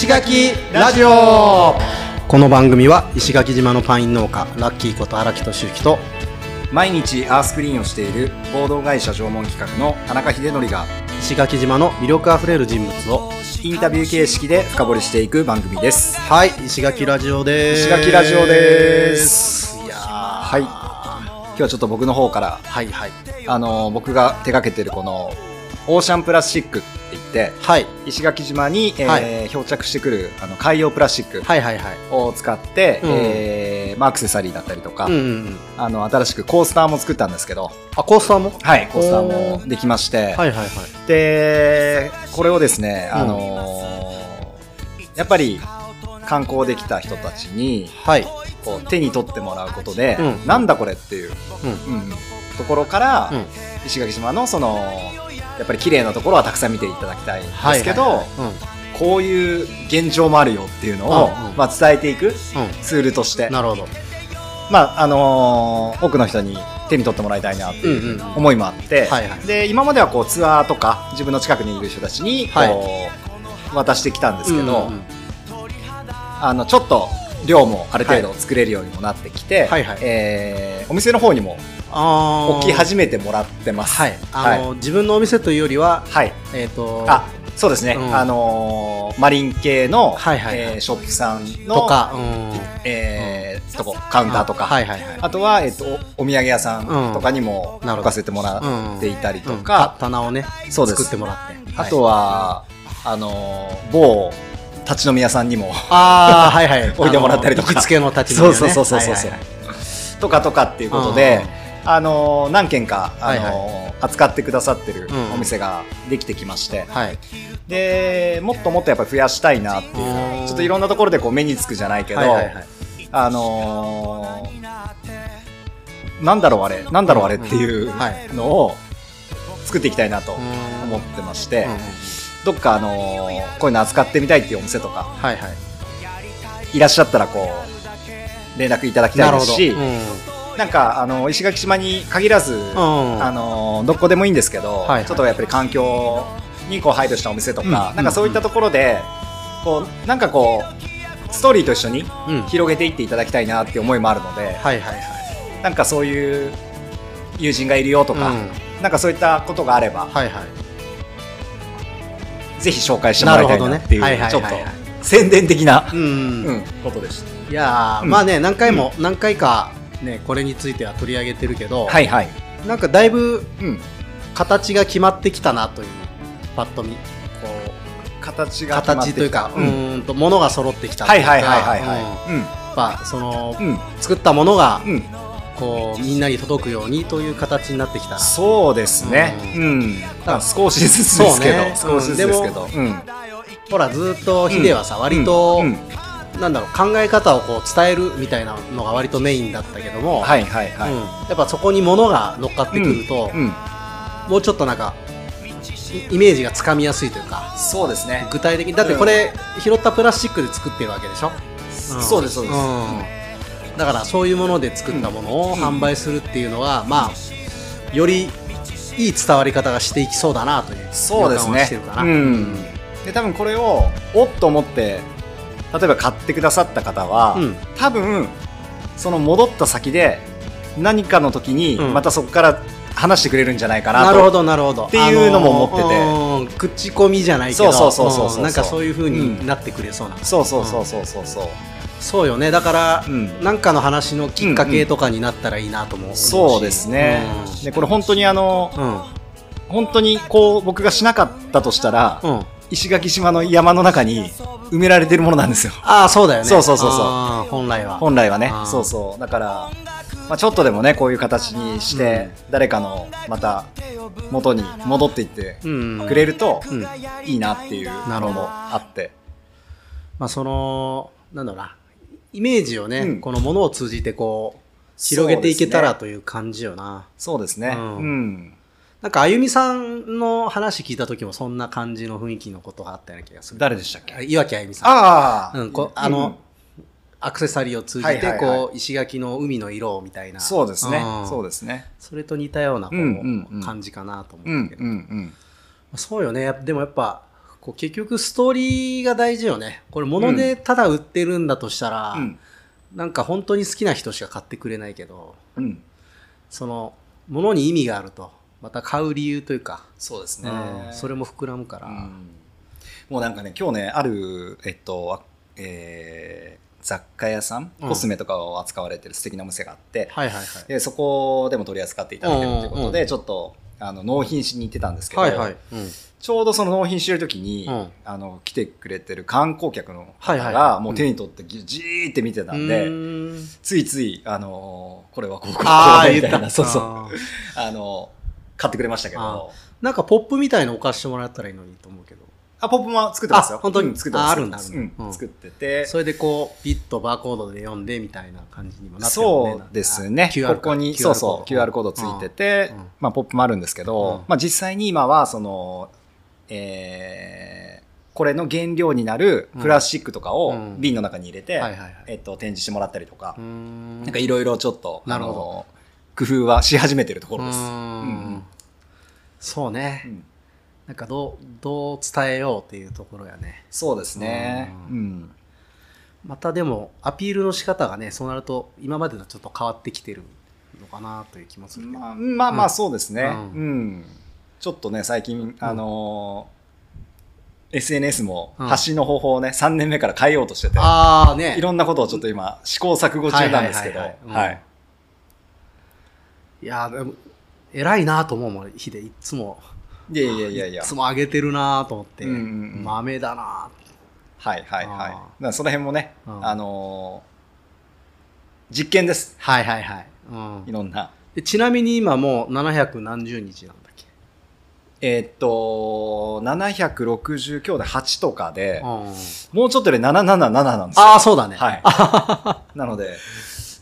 石垣ラジオ。この番組は石垣島のパイン農家ラッキーこと荒木俊之と毎日アースクリーンをしている合同会社縄文企画の田中秀則が石垣島の魅力あふれる人物をインタビュー形式で深掘りしていく番組です。はい石垣ラジオです。石垣ラジオです。いやはい。今日はちょっと僕の方からはいはい。あの僕が手掛けてるこのオーシャンプラスチック。って言ってはい。石垣島に、えーはい。漂着してくるあの海洋プラスチックはいはいはい。を使って、うん。えーまあ、アクセサリーだったりとか、うんうんうん。あの新しくコースターも作ったんですけど。あコースターも？はいコースターもできまして、はいはいはい。でこれをですね、あのーやっぱり観光できた人たちにはい。こう手に取ってもらうことで、うん。なんだこれっていう、うんうんところから、うん。石垣島のそのやっぱり綺麗なところはたくさん見ていただきたいんですけど、こういう現状もあるよっていうのを、うんうん。まあ、伝えていくうん。ツールとして。うん、なるほど。まああのー多くの人に手に取ってもらいたいなっていう思いもあって、で今まではこうツアーとか自分の近くにいる人たちにこう、はい渡してきたんですけど、うんうんうん。あのちょっと量もある程度作れるようにもなってきて、はいはい。えーお店の方にもあー。置き始めてもらってます。はい。あの、自分のお店というよりははい。えっ、とあそうですね、うん。あのーマリン系の、はいはいはい。えーショップさんのとか、うん、えーとこカウンターとか、はいはいはい。あとは、えっとおお土産屋さんとかにも置かせてもらっていたりとうん。棚をねそうです。作ってもらって。あとは、あのー某立ち飲み屋さんにもああはいはい。置いてもらったりとか。行きつけの立ち飲み屋ね。そうそうそうそうそう。はいはいとかとかっていうことで、あのー何軒か、あのー扱ってくださってるうんお店ができてきまして、はい。はいでもっともっとやっぱり増やしたいなっていううん。ちょっといろんなところでこう目につくじゃないけど、はいはいはい。あのーなんだろうあれなんだろうあれっていうはい。のを作っていきたいなとうん。思ってまして、うんうんどっか、あのーこういうの扱ってみたいっていうお店とかはいはい。いらっしゃったらこう連絡いただきたないですしうん。なんかあの石垣島に限らず、ん。あのどこでもいいんですけど、はいはい。ちょっとやっぱり環境にこう配慮したお店とか、うん。なんかそういったところで、こうなんかこうストーリーと一緒にうん。広げていっていただきたいなっていう思いもあるので、はいはいはい。なんかそういう友人がいるよとか、うん。なんかそういったことがあれば、はいはいぜひ紹介してもらいたいなっていう、なるほどねちょっとはいはいはい宣伝的な、うんうんことでしいやーうんまあね何回も何回かねこれについては取り上げてるけどた。はいはい。なんかだいぶうん。形が決まってきたなというパッと見こう形が決まって形というか、ううんと物が揃ってきたとかはいいうはいはいはいうんはい。やっぱその。作ったものがうん。こうみんなに届くようにという形になってきたなそうですね。ううん。まあ少しずつですけど、ね少しずつですけど。うん。ほらずっとヒデはさ、割と、なんだろう考え方をこう伝えるみたいなのが割とメインだったけども、はいはいはい。うんやっぱそこに物が乗っかってくると、うん。もうちょっとなんかイイメージがつかみやすいというかそうですね。具体的にだってこれ、拾ったプラスチックで作ってるわけでしょ、んそうですそうです。うんだからそういうもので作ったものを販売するっていうのは、まあよりいい伝わり方がしていきそうだなというそうですね。してるか。な、うん。で多分これをおっと思って例えば買ってくださった方は、うん。多分その戻った先で何かの時にうん。またそこから話してくれるんじゃないかなと。なるほどなるほど。っていうのも思ってて。あのーうん口コミじゃないけど。そうそうそうそうそうんなんかそういう風うん。になってくれそうな、そうそうそうそうそうそう。そうよね。だから、うん。なんかの話のきっかけとかになったらいいなと思う、そうですね。でこれ本当にあのうん。うん本当にこう僕がしなかったとしたら、うん。石垣島の山の中に埋められてるものなんですよ。ああそうだよね。そうそうそうそう。本来は。本来はね。そうそう。だから、まあ、ちょっとでもねこういう形にして、誰かのまた元に戻っていってうん。くれるとうん。いいなっていうなるほどのもあって。まあそのなんだろうなイメージをね、うん。このものを通じてこう広げていけたらという感じよな、そうですね。ううん。ん、なんかあゆみさんの話聞いた時もそんな感じの雰囲気のことがあったような気がする。誰でしたっけ？あ岩木あゆみさん。ああ、うん、こあの、うん。アクセサリーを通じてこう石垣の海の色みたいな。そうですね、ん。そうですね。それと似たようなこう、感じかなと思うんったけど、そうよね。でもやっぱこう結局ストーリーが大事よね。これ物でただ売ってるんだとしたら、うん。なんか本当に好きな人しか買ってくれないけど、うん。その物に意味があると、また買う理由というか、そうですね。うんそれも膨らむから。うんもうなんかね、今日ね、ある、えっと、あえー雑貨屋さん、うんコスメとかを扱われてる素敵なお店があって、はいはいはい。でそこでも取り扱っていただけるということで、ちょっとあの納品しに行ってたんですけど、はいはい。うんちょうどその納品してる時に、うん。あの来てくれてる観光客の方がもう手に取ってぎじーって見てたんで、うーん。ついつい、あのこれはこうこうこ。みたいな、そうそう、あの買ってくれましたけあど、なんかポップみたいの置かしてもらったらいいのにと思うけど。あ、ポップも作ってますよ。あ本当に。うん作ってます。ああるんだうんうん。作ってて。それでこう、ピッとバーコードで読んでみたいな感じにもなってるそうですね。QR ここに、そうそう、QR コードついててうん、まあ、ポップもあるんですけうん。ど、まあ、実際に今は、その、えー、これの原料になるプラスチックとかをうん。瓶の中に入れて、えっと、展示してもらったりとか。ん。なんかいろいろちょっと、なるほど。工夫はし始めてるところです。そうね、うん。なんかどうどう伝えようっていうところやね。そうですね。ううん。またでもアピールの仕方がねそうなると今までとちょっと変わってきてるのかなという気もするけど、まあ、まあまあ、うん。そうですね。ううんん。ちょっとね、最近、あのー SNS もうん。発信の方法をね、3年目から変えようとしてて、ああね。いろんなことをちょっと今、試行錯誤中なんですけど、はいはいはいはい。うん。はい。いやでも偉いなと思うもんヒデ。いっつも。いやいやいやいや。いつ。も上げてるなと思って、うんうんうん。豆だな。はいはいはい。だあー。からその辺もね、うん。あのー実験です。はいはいはい、うん。いろんな。でちなみに今もう700何十日なんだっけ、えーっと、760今日で8とかで、うんもうちょっとで777なんですよ。ああそうだねはい。なので、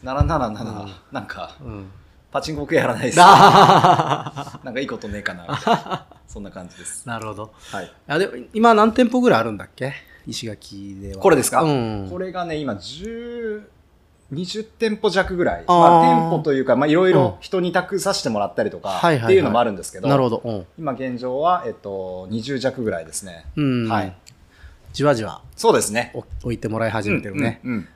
777、うんなんか、うんパチンコ僕やらないです。な なんかいいことねえかな。そんな感じです。なるほどはい。あでも今何店舗ぐらいあるんだっけ？石垣ではこれですか？うんこれがね、今、10、20店舗弱ぐらい。まあ、店舗というか、まあ、いろいうん。ろ人に託させてもらったりとか、っていうのもあるんですけど、なるほど、うん。今現状は、えっと、20弱ぐらいですね。うん。はい。じわじわ。そうですね。お置いてもらい始めてるね、うん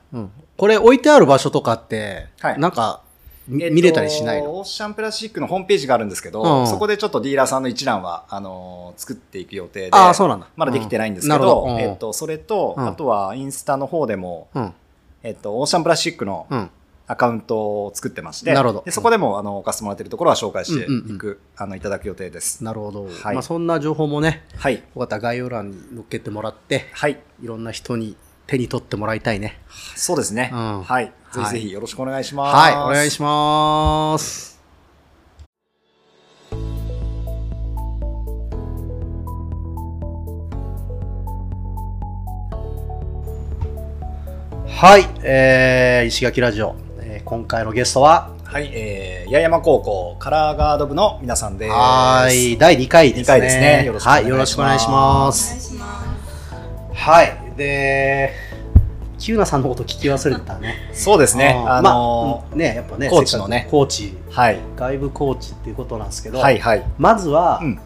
これ置いてある場所とかって、はい。なんか、見れたりしないの？オーシャンプラスチックのホームページがあるんですけど、うん。そこでちょっとディーラーさんの一覧は、あのー作っていく予定で、ああそうなんだ。まだできてないんですけど、えっと、それと、うん。あとはインスタの方でも、うんえっと、オーシャンプラスチックのうんアカウントを作ってまして、なるほどでそこでも、あの、置かせてもらっているところは紹介していく、あの、いただく予定です。なるほど、はいまあ、そんな情報もねはい。よかったら概要欄に載っけてもらってはい。いろんな人に手に取ってもらいたいねそうですね。うんはい。ぜひはいぜひよろしくお願いします。はいお願いしますはい、えー、石垣ラジオ、えー今回のゲストははい。えー、八重山高校カラーガード部の皆さんです。はい第2回ですね二回ですねよろしくお願いしますはい、よろしくお願いします。はいでキューナさんのこと聞き忘れてたねそうですね。あのまあねやっぱねコーチのねコーチーはい。外部コーチっていうことなんですけど、はいはい。まずは、うん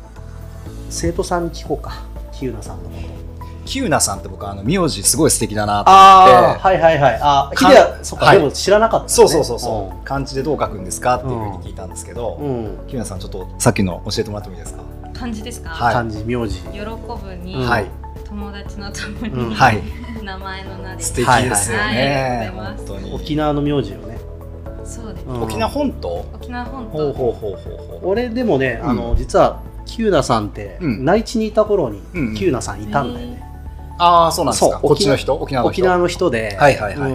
生徒さんに聞こうかキューナさんのことキューナさんって僕あの名字すごい素敵だなと思ああって。はいはいはいあかヒデはそっか、はいでも知らなかった、ね、そうそうそうそう。漢字でどう書くんですかっていうふうに聞いたんですけど、うん、うんキューナさんちょっとさっきの教えてもらってもいいですか？漢字ですか？はい漢字名字喜ぶに、うんはい友達の友に、うんはい。名前の名で。素敵ですよはいね。はい本当に。沖縄の名字よね、そうです。うん沖縄本島？沖縄本ほう島。ほうほうほうほう。俺でもね、あのう実はキューナさんって、うん内地にいた頃に、うんうんキューナさんいたんだよね、ああそうなんですか。こっちの人？沖縄の人？沖縄の人で、はいはいはい。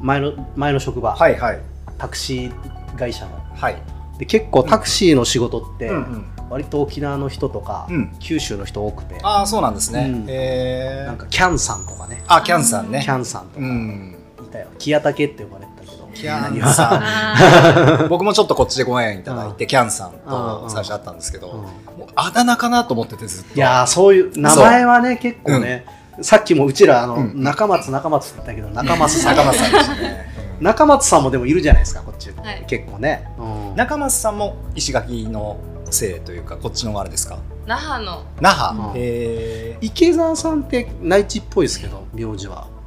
前の前の職場、はいはい。タクシー会社の。はい。で結構タクシーの仕事って、うん。うん割と沖縄の人とか、うん。九州の人多くて。ああそうなんですね。うん。ええなんかキャンさんとかね。あキャンさんね。キャンさんとか。うん。いたよ。キヤタケって呼ばれてキャンさあん。僕もちょっとこっちでご縁いただいて、キャンさんうんと最初会ったんですけど、うん。もうあだ名かなと思っててずっと。いやーそういう名前はね結構ね、さっきもうちらあの、うん。中松中松って言ったけど中松さん。中松さんでしたね。う ん中松さんもでもいるじゃないですかこっち、はい。結構ね、うん。中松さんも石垣のせいというかこっちのあれですか？那覇の。那覇。うん。へー。池澤さんって内地っぽいですけど名字は、うん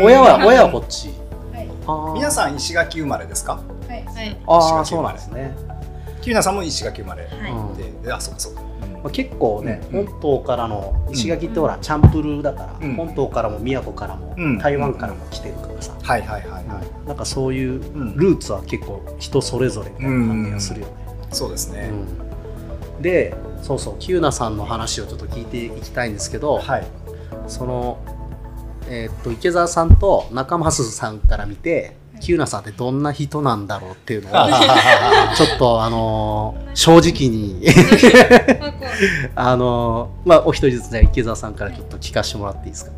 親は親はこっち。はい。皆さん石垣生まれですか？はい。はい。あ石垣あそうなんですね、キューナさんも石垣生まれはいうん。であそうかそうか。まあ、結構ね、うん。本島からの石垣ってほら、チャンプルーだから、うん。本島からも宮古からも、うん。台湾からも来てるからさ、はいはいはい。はい。なんかそういううん。ルーツは結構人それぞれみたいな感じがするよね、そうですね。うん。でそうそうキューナさんの話をちょっと聞いていきたいんですけど、はい。その、えーっと池澤さんと中増さんから見てキューナさんってどんな人なんだろうっていうのを ちょっとあのー正直にま あのーまあお一人ずつじゃあ池澤さんからちょっと聞かせてもらっていいですか？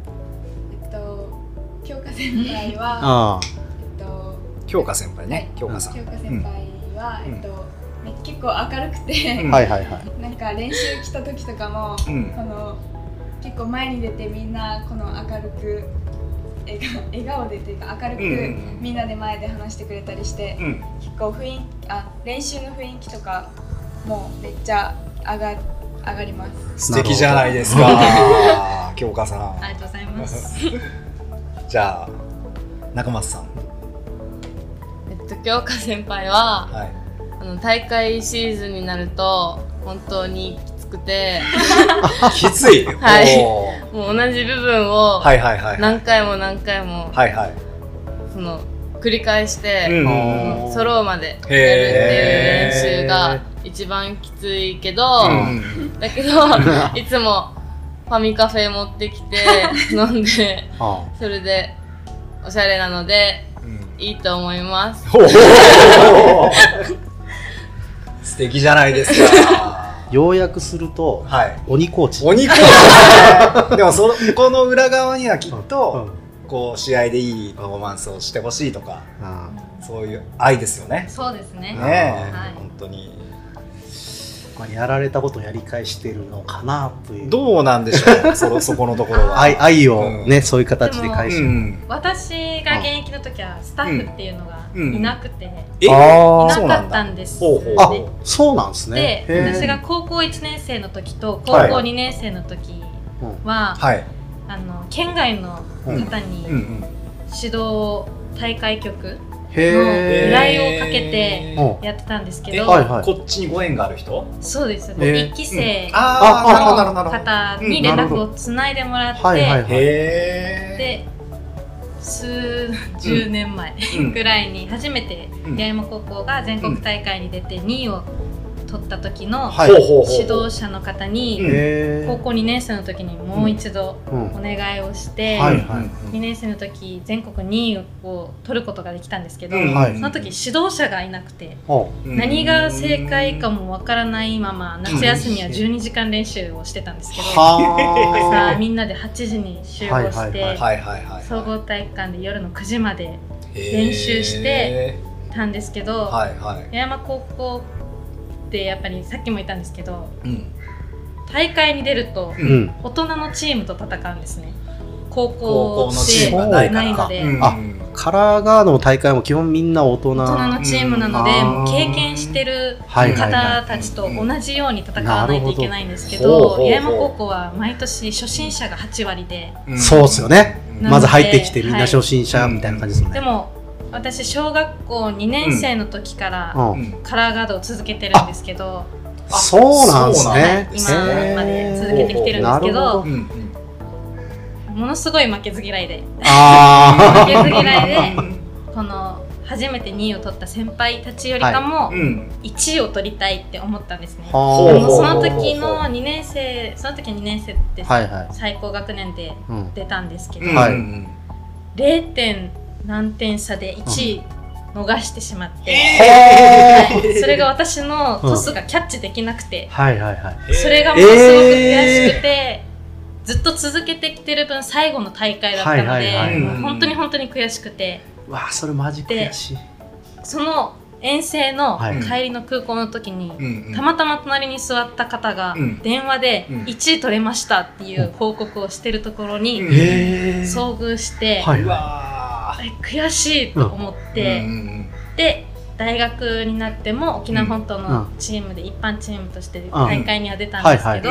えっと京香先輩はあえっと京香先輩ね。京香さん。京香先輩は、うん。えっとめ結構明るくて、うん。あはいはいはい。なんか練習来た時とかも、うん。この結構前に出てみんなこの明るく笑顔笑顔でっていうか明るくみんなで前で話してくれたりして、うん。結構雰囲気あ練習の雰囲気とかもめっちゃ上が上がります。素敵じゃないですか。京香さん。ありがとうございます。じゃあ中松さん。えっと京香先輩ははい。あの大会シーズンになると本当にくて。きつい。はい。もう同じ部分を何回も何回もはいはい。その繰り返して、うん。揃うまでやるっていう練習が一番きついけど、うん。だけど いつもファミカフェ持ってきて 飲んであそれでおしゃれなのでうん。いいと思います。素敵じゃないですか要約するとはい。鬼コーチ。お肉 でもそこの裏側にはきっうとん。こう試合でいいパフォーマンスをしてほしいとかあそういう愛ですよね。そうですね。ねえ。はい。本当に。ーまあ、やられたことをやり返してるのかなという。どうなんでしょうその そこのところは。愛愛をね、うん。そういう形で返して。る、うん。私が現役の時はスタッフっていうのがいなくて、え？いなかったんです。ほうほうあでそうなんですね。で私が高校1年生の時と高はい。校2年生の時うんは、はい。あの県外の方に指導大会局依頼をかけてうん。やってたんですけえど、はいはい。こっちにご縁がある人？そうです、へー。一期生ああなるほどなるほどなるほど。方に連絡をつないでもらって、はいはいはい。で数十年前うん。ぐらいに初めてうん。八重山高校が全国大会に出て2位を取った時の指導者の方に高校2年生の時にもう一度お願いをして、はい2年生の時全国2位を取ることができたんですけど、その時指導者がいなくて何が正解かもわからないまま夏休みは12時間練習をしてたんですけど、うは朝みんなで8時に集合して、総合体育館で夜の9時まで練習してたんですけど、はいはい。八重山高校ってやっぱりさっきも言ったんですけどうん。大会に出ると大人のチームと戦うんですね。高高校校のチームがないので。うん。あカラーガードの大会も基本みんな大人。大人のチームなので、うん。もう経験してる方たちと同じように戦わないといけないんですけどど、八重山高校は毎年初心者が8割で、うん。そうっすよね。うんまず入ってきてみんなはい。初心者みたいな感じですもんね、でも私小学校2年生の時からうん。うん。カラーガードを続けてるんですけど、そうなんですね。今まで続けてきてるんですけどほうんうん。ものすごい負けず嫌いであ 負けず嫌いでこの初めて2位を取った先輩たちよりかもうん。1位を取りたいって思ったんですね。あ。ほうでもその時の2年生その時2年生ってはいはい。最高学年でうん。出たんですけど、うんはいうん。0点何点差で1位逃してしまって、へはい。それが私のトスがキャッチできなくて、はいはいはい。ーそれがものすごく悔しくて、ずっと続けてきてる分最後の大会だったので、はいはいはいもう本当に本当に悔しくて。わあそれマジ悔しい。その遠征のはい。帰りの空港の時に、うんうん。たまたま隣に座った方がうん。電話でうん。1位取れましたっていう報告をしてるところにうんへえ遭遇して、はいうわえ悔しいと思って、ーうん。うんで大学になっても沖縄本島うん。のチームで一般チームとしてん。大会には出たんですけど、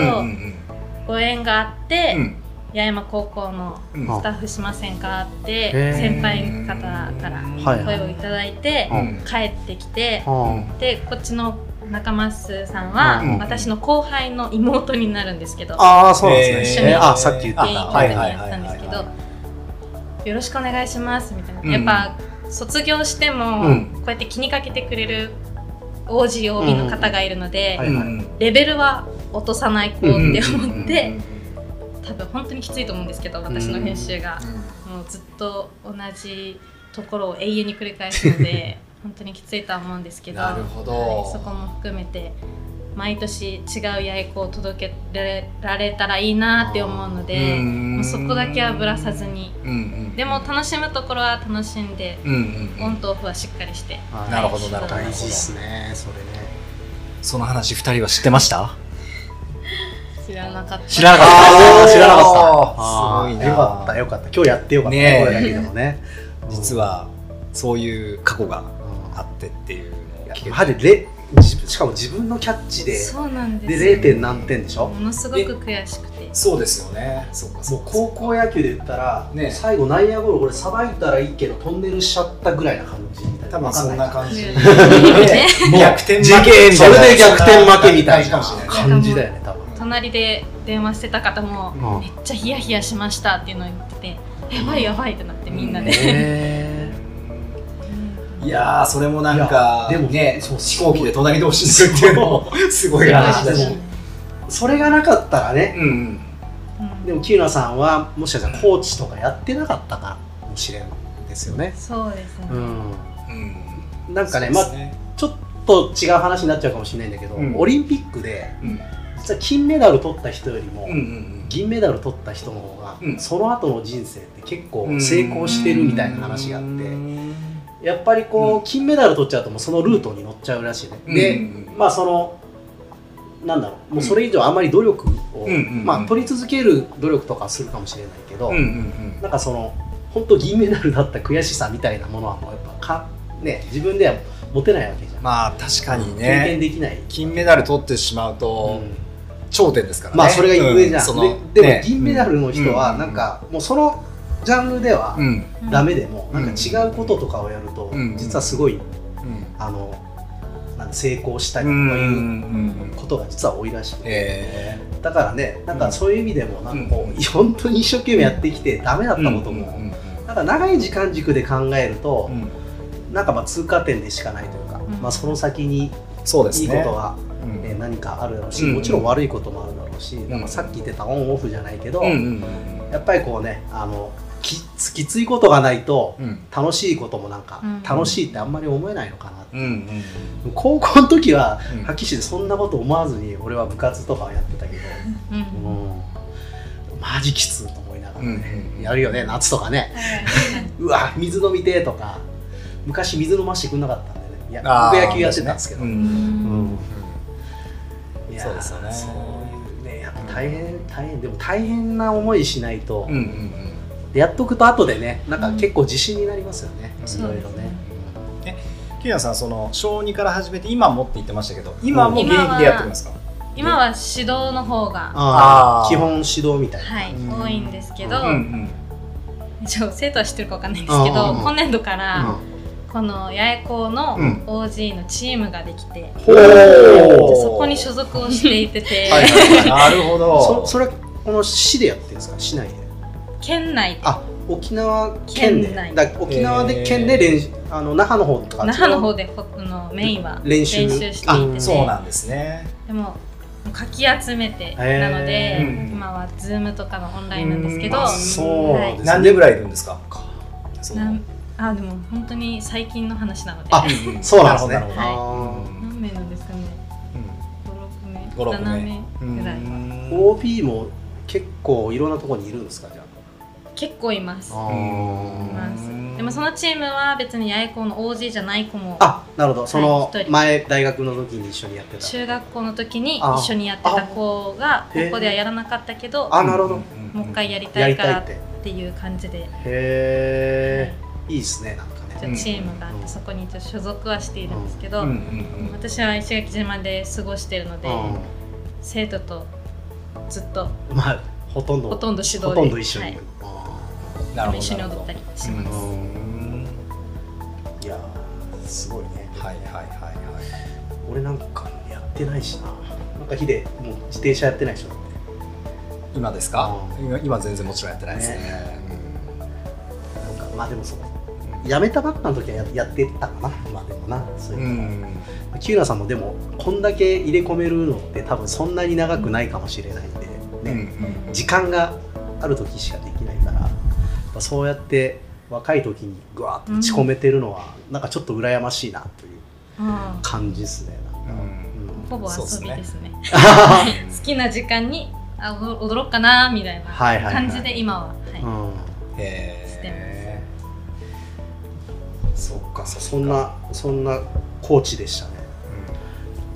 ご縁があって、うん。八重山高校のうん。スタッフしませんかって先輩方からはい声をいただいてうん。帰ってきてはでこっちの中増さんはうん。私の後輩の妹になるんですけどああーそうなんですね、あさっき言ってた。んですけどよろしくお願いしますみたいな、うん。やっぱ卒業してもうん。こうやって気にかけてくれる OGOB の方がいるので、はいはい。レベルは落とさない子って思って、うん多分本当にきついと思うんですけど私の編集が、もうずっと同じところを永遠に繰り返すので 本当にきついとは思うんですけどなるほど。はいそこも含めて毎年違う八重子を届けられたらいいなって思うのでうんもうそこだけはぶらさずにうんうんでも楽しむところは楽しんでうんうんうんオンとオフはしっかりして。はいなるほどなるほど。大事ですねそれねその話二人は知ってました？知らなかった。知らなかあー知らなかったすごいな。よかったよかった今日やってよかった。ねえ。これだけでもね実はそういう過去がうんあってっていうのを聞けてやはりレ自分しかも自分のキャッチでそうなんでです0点何点でしょ？ものすごく悔しくて。そうですよね。そうかもう高校野球で言ったら、ね。最後内野ゴロこれさばいたらいいけどトンネルしちゃったぐらいな感じみたいな。多分そんな感じ。ね。で逆転負け。みたいなそれで逆転負けみたいな感じだよね多分。隣で電話してた方もうん。めっちゃヒヤヒヤしましたっていうのを言っててやばいやばいってなってみんなで、へいやーそれもなんかでもねそう飛行機で隣同士にするっていう。のもすごい話だし。それがなかったらねうんでもキューナさんはもしかしたらコーチとかやってなかったかもしれんですよね。そうですね、うん。うん。なんかねまあちょっと違う話になっちゃうかもしれないんだけど、うん。オリンピックでうん。実は金メダル取った人よりも、うんうん銀メダル取った人の方が、うん。その後の人生って結構うん成功してるみたいな話があって、うんやっぱりこう、金メダル取っちゃうともうそのルートに乗っちゃうらしいね、で、うん。まあそのなんだろうもうそれ以上あまり努力を、まあ取り続ける努力とかするかもしれないけど、うんうんなんかその本当銀メダルだった悔しさみたいなものはもうやっぱかね自分では持てないわけじゃん、まあ確かに経験ねできない、金メダル取ってしまうとうん。頂点ですからね。まあそれが上じゃん、ででもね。銀メダルの人はうん。なんかもうそのジャンルではダメでもうん。なんか違うこととかをやるとうん。実はすごいうん。あのなんか成功したりうんとかいううんことが実は多いらしいえだからねなんかそういう意味でもなんかこう本当に一生懸命やってきてダメだっーたこともなんか長い時間軸で考えるとうん。なんかまあ通過点でしかないというかうん。まあその先にいいそうですね。ことがうん。えー何かあるだろうし、うんもちろん悪いこともあるだろうし、んなんかさっき言ってたオンオフじゃないけど、うんうん。やっぱりこうねあのききついことがないとうん。楽しいこともなんかうん。楽しいってあんまり思えないのかな、うんうん高校の時はうん。はっきりしてそんなこと思わずに俺は部活とかはやってたけど、うん。うん、マジきついと思いながらね、うんうんやるよね夏とかね。うわ水飲みてーとか昔水飲ましてくんなかったんでね。いや僕野球やってたんですけど、ううん。うん。いそうですよね。そういうねやっぱ大変大変。でも大変な思いしないと、うんうんでやっとくと後でねなんか結構自信になりますよね、うんいろいろね、キュアさんその小2から始めて今もって言ってましたけど今も現役でやってるんですか？今は指導の方が基本指導みたいな、はいうん。多いんですけど、うんうん。一応生徒は知ってるかわかんないんですけど、うん今年度から、うん。この八重校のうん。OG のチームができて、ほでおーそこに所属をしていてて。はいはいはい。なるほど。そそれこの市でやってるんですか？市内で県内であ沖縄県で。県内。だ沖縄で県で練習あの那覇の方とか那覇の方でのメインは練習。していてそうなんですね。でもかき集めてなので、うん今は Zoom とかのオンラインなんですけど。うんあそうなんですね。何年ぐらいいるんですか？そう。なんあでも本当に最近の話なので。あそうなんですね。なるほどなるほあど何名なんですかね。うん。56名。56 7名。名ぐらい、ー OB も結構いろんなところにいるんですかじゃ結構います。でもそのチームは別に八重校の OG じゃない子もあなるほど。その前大学の時に一緒にやってた。中学校の時にあ一緒にやってた子がここではやらなかったけどあなるほど。もう一回やりたやいからってていう感じで。へえい。いですねなんかね。チームがあっうん。てそこに所属はしているんですけど、私は石垣島で過ごしているので、生徒とずっとうんまあほとんどほとんど指導で。ほとんど一緒に、はい一緒に踊ったりします、いやーすごいね。はいはいはいはい。俺なんかやってないしな。なんかヒデもう自転車やってないでしょ。今ですか？うん。今今全然もちろんやってないですね。なんかまあでもそう。やめたばっかの時はややってたかな。まあでもなそういうう、ん。キューナさんもでもこんだけ入れ込めるのって多分そんなに長くないかもしれないんで、うんねうん。時間がある時しかできないぱそうやって若い時にぐわっと打ち込めてるのは、なんかちょっと羨ましいなといううん。感じですねほぼ遊びですね。は 好きな時間にあ踊踊ろうかなみたいなはいはいはい感じで今は、はい。うん。へしてえそっかそっか。そんなそんなコーチでしたね。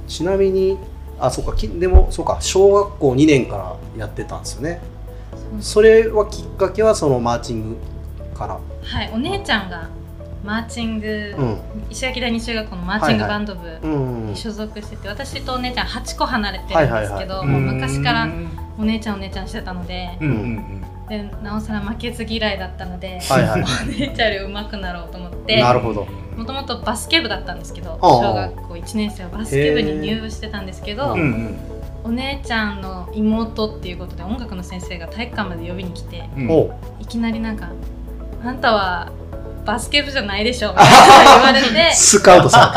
ちなみにあそうかきでもそうか小学校2年からやってたんですよねそれはきっかけはそのマーチングから？はい、お姉ちゃんがマーチング、うん。石垣第二中学校のマーチングバンド部うんに所属してて、私とお姉ちゃん8個離れてるんですけど、昔からうん。お姉ちゃんお姉ちゃんしてたので,、うんうんでなおさら負けず嫌いだったので、はいはい。お姉ちゃんより上手くなろうと思ってなるほど。もともとバスケ部だったんですけど小学校1年生はバスケ部に入部してたんですけど、へうんうんお姉ちゃんの妹っていうことで音楽の先生が体育館まで呼びに来てうん。いきなりなんか「あんたはバスケ部じゃないでしょ」みたいな言われて スカウトさ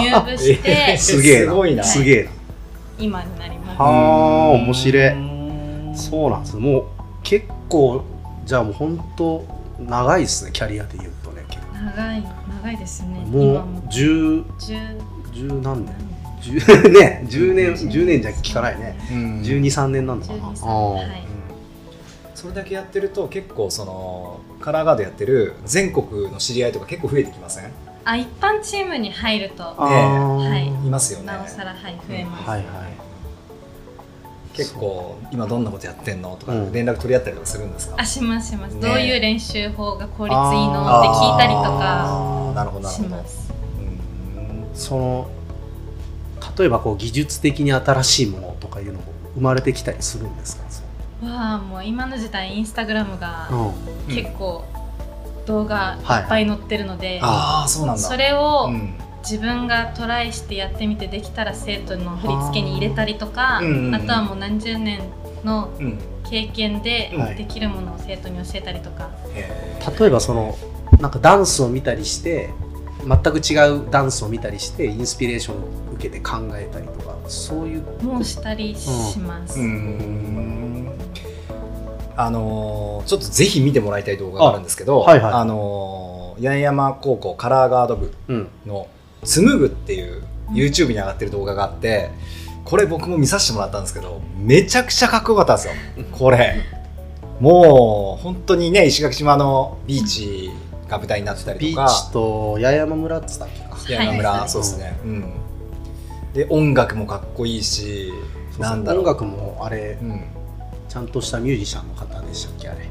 入部しえてれたすげえな。すごいな。すげえな。今になります。はあ面白い。うんそうなんです。もう結構じゃあもう本当長いですねキャリアで言うとね結構。長い長いですね。もう十。十何年十ね10年10年じゃ聞かないね。うん。123年なんだ十かな二歳あーはい。それだけやってると結構そのカラーガードやってる全国の知り合いとか結構増えてきません？あ一般チームに入るとあー。はい。いますよね。なおさらはい増えます。はいはい。結構今どんなことやってんの？とかうん。連絡取り合ったりとかするんですか？あしますします。ね。どういう練習法が効率いいのって聞いたりとかあー。なるほどなるしほど。ます。うん。その例えばこう技術的に新しいものとかいうのも生まれてきたりするんですか？わあもう今の時代インスタグラムがうん。結構動画いっぱい載ってるので、ああそうなんだ。それをうん。自分がトライしてやってみてできたら生徒の振り付けに入れたりとかあ,、うんうんうん。とはもう何十年のうん。経験ではい。できるものを生徒に教えたりとか、へ例えばそのなんかダンスを見たりして全く違うダンスを見たりしてインスピレーションを受けて考えたりとかそういうもうしたりします。ーうん。あのーちょっとぜひ見てもらいたい動画があるんですけどあはいはい。あのー八重山高校カラーガード部うん。の「紡ぐ」っていう YouTube に上がってる動画があってこれ僕も見させてもらったんですけどめちゃくちゃかっこよかったんですよ。これ。もう本当にね石垣島のビーチが舞台になってたりとか。ビーチと八重山村っつったっけか。八重山村、はいそうですね、うん、で音楽もかっこいいしなんだろう。音楽もあれうん。ちゃんとしたミュージシャンの方でしたっけあれ。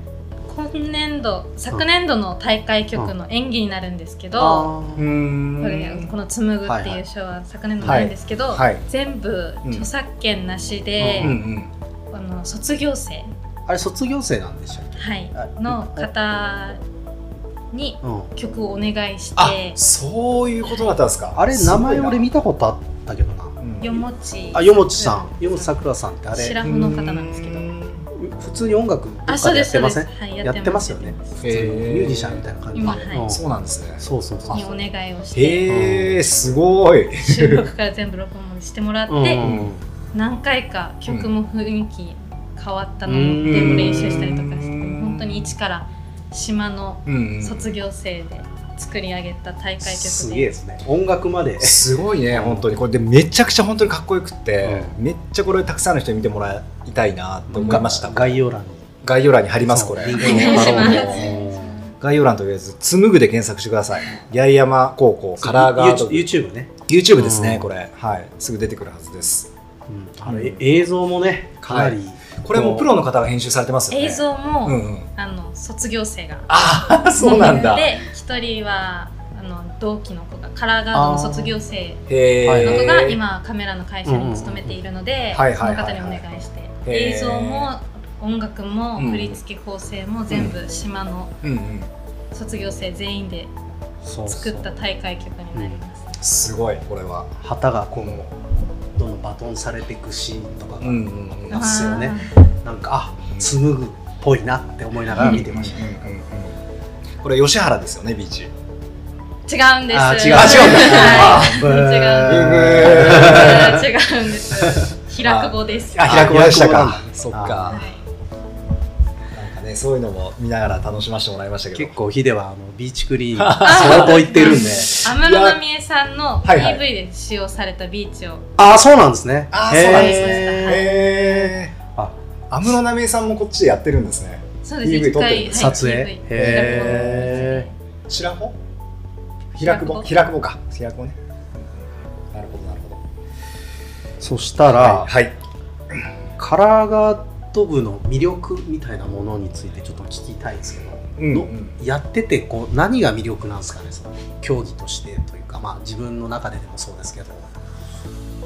今年度昨年度の大会曲の演技になるんですけど、あうーん。これこの「紡ぐ」っていう賞は昨年度なんですけど、はい。全部うん著作権なしで、うん。うんあの卒業生、あれ卒業生なんでしたっけ？はい。あ、の方にうん。曲をお願いしあてそういうことだったんですか。あれ名前俺見た、たことあったけどな。よもち。あよもちさん。よもちさくらさんってあれ。白穂の方なんですけど。普通に音楽どっかであそうですやってませんはいやってますよね。普通ー。ミュージシャンみたいな感じ今ではい。ん。そうなんですね。そうそうそうにお願いをして。へえすごい。収録から全部録音してもらって、うん。何回か曲も雰囲気変わったのうん。でも練習したりとかしてうん。本当に一から島の卒業生で作り上げた大会す曲でげえですね。音楽まで。すごいね本当に。これでめちゃくちゃ本当にかっこよくって、うめっちゃこれたくさんの人に見てもらいたいなって思いました。が概要欄に。概要欄に貼りますこれ。概要欄とりあえず紡ぐで検索してください。八重山高校カラーガード YouTube ね。YouTube ですね、うん。これ。はい。すぐ出てくるはずです。うん。あれ映像もねかなり。これもプロの方が編集されてますよね。映像も、うんうん。あの卒業生が。ああそうなんだ。で一人はあの同期の子がカラーガードの卒業生の子が今カメラの会社に勤めているので、はいその方にお願いして、映像も音楽もうん振り付け構成も全部島のうん。うん卒業生全員で作った大会曲になります。すごいこれは。旗がこうどんどんバトンされていくシーンとかがうんうんうん。あますよね。あなんかあ紡ぐっぽいなって思いながら見てました、うんうんうんうんこれ吉原ですよねビーチ。ー違うんです。あ違う。あ違うんです。違うんです。平久保です。あ平久保でしたか。そっか。はなんかねそういうのも見ながら楽しませてもらいましたけど。結構ヒデはあのビーチクリーン 相当行ってるんで。安室奈美恵さんの PV で使用されたビーチを。ああそうなんですね。あーそうなんですへー。へえあ安室奈美恵さんもこっちでやってるんですねそうです PV 撮ってる。んですはい撮影？PV へ白穂平久保？平久保か。平久保ね。なるほどなるほど。そしたら、はいはい。カラーガード部の魅力みたいなものについてちょっと聞きたいんですけど、うん。どやっててこう何が魅力なんですかねその競技としてというかまあ自分の中ででもそうですけど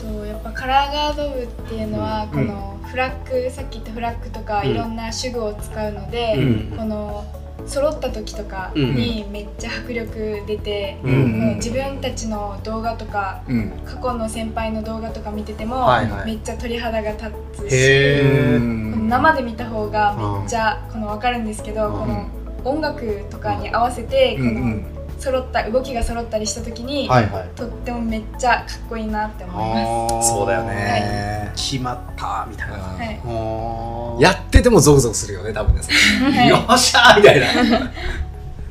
とやっぱカラーガード部っていうのは、うん。このフラッグさっき言ったフラッグとか、うん。いろんな手具を使うので、うん。この揃った時とかにめっちゃ迫力出て、うん。もう自分たちの動画とかうん。過去の先輩の動画とか見てても、はいはい。めっちゃ鳥肌が立つし生で見た方がめっちゃこの分かるんですけど、うん。この音楽とかに合わせてこの揃った動きが揃ったりした時に、はいはい。とってもめっちゃかっこいいなって思いまあー。そうだよね。決まったみたいな。はい。やっててもゾクゾクするよね多分ねはい。よっしゃーみたいな。ね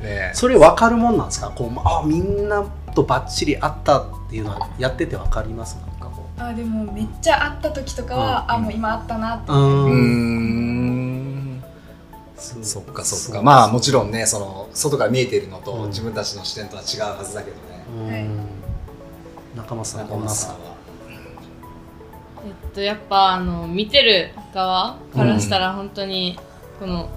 え。それ分かるもんなんですか？こうあみんなとバッチリ合ったっていうのはやってて分かります？なんかこあでもめっちゃ会った時とかは、うん。あもう今会ったなって。う思いますうーんんそっかそっか。まあもちろんねその外から見えているのと、うん。自分たちの視点とは違うはずだけどね。うん。はい。中間さん中どんなさ村さんは。えっとやっぱあの見てる側からしたら本当にこの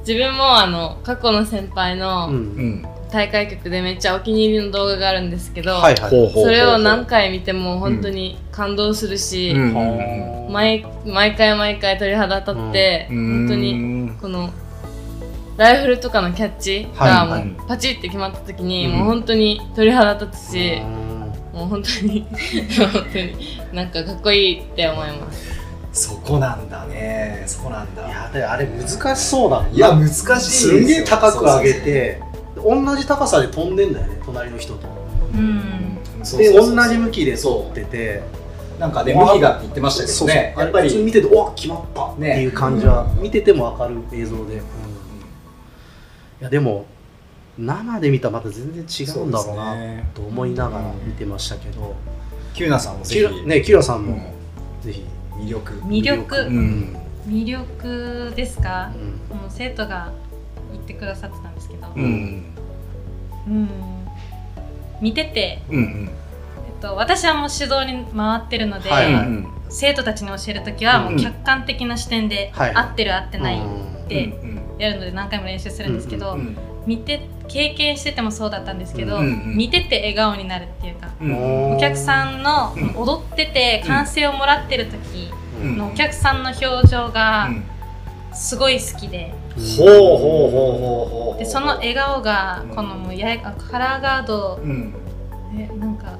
自分もあの過去の先輩うのうん大会曲でめっちゃお気に入りの動画があるんですけど、はいはい。それを何回見ても本当に感動するし、うん。は毎毎回毎回鳥肌立って、うん。本当にこのライフルとかのキャッチがもうパチって決まった時に、うん。もう本当に鳥肌立つし、うん。もう本当に本当になんかかっこいいって思います。そこなんだね。そこなんだ。いやであれ難しそうだいや難しいですよ。すんげえ高く上げて同じ高さで飛んでんだよね隣の人と。うん。で同じ向きで撮っててなんかね向きがって言ってましたけどね。そうそう。やっぱり普通に見ててお決まった。っていう感じは見てても分かる映像で、うん。いやでも生で見たらまた全然違うんだろうなねと思いながら見てましたけど、キューナさんもぜキュひラねキュラさんも。うん。ぜひ魅力。魅力。うん。魅力ですか？う、ん。もう生徒が言ってくださってたんですけど、ううん。ん見てて、うんうん。えっと、私はもう指導に回ってるので、はい生徒たちに教える時はもう客観的な視点で、はい合ってる合ってないうんってうんやるので何回も練習するんですけど、うん見て経験しててもそうだったんですけど、うんうん見てて笑顔になるっていうか、うんお客さんのうん。踊ってて歓声をもらってる時うんのお客さんの表情がうん。すごい好きでほうほうほうほうほう。でその笑顔がうんこのもうややカラーガードうん。でなんか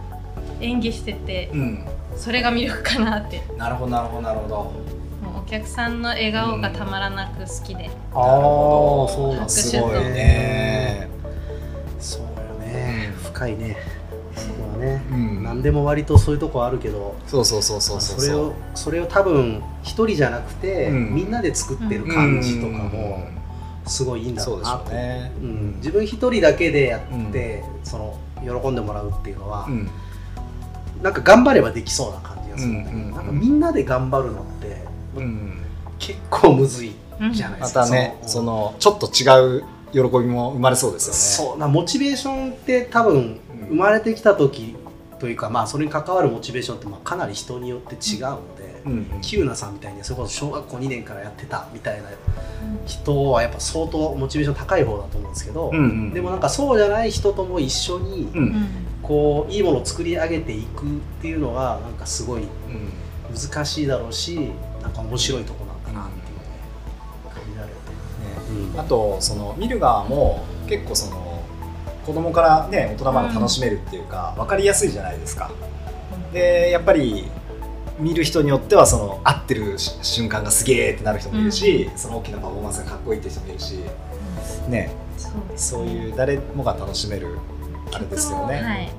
演技しててうん。それが魅力かなって。なるほどなるほどなるほど。もうお客さんの笑顔がたまらなく好きで、ああそうなんすごいね。そうよね。深いねそこはね、うん。何でも割とそういうとこあるけど。そうそうそうそうそうそれをそれを多分一人じゃなくて、うん。みんなで作ってる感じとかもすごいいいんだろうなと。うね。うん。自分一人だけでやって、その喜んでもらうっていうのは、うんなんか頑張ればできそうな感じがするんだけど、うんうんうん。なんかみんなで頑張るのってうん。結構むずいうんまじゃないですか、たねのそのちょっと違う喜びも生まれそうですよね。そう。なモチベーションって多分生まれてきた時というかまあそれに関わるモチベーションってまあかなり人によって違うので、うんうん。キューナさんみたいにそれこそ小学校2年からやってたみたいな人はやっぱ相当モチベーション高い方だと思うんですけど、うんうんでもなんかそうじゃない人とも一緒にこういいものを作り上げていくっていうのがなんかすごいうん。難しいだろうしなんか面白いとこなんだなっていうね感じられて、ね。うんあとその見る側も結構その子供からね大人まで楽しめるっていうか、分かりやすいじゃないですか。でやっぱり見る人によってはその合ってるし瞬間がすげえってなる人もいるし、その大きなパフォーマンスがかっこいいって人もいるし、ね、そうですそういう誰もが楽しめるあれですよね。はい。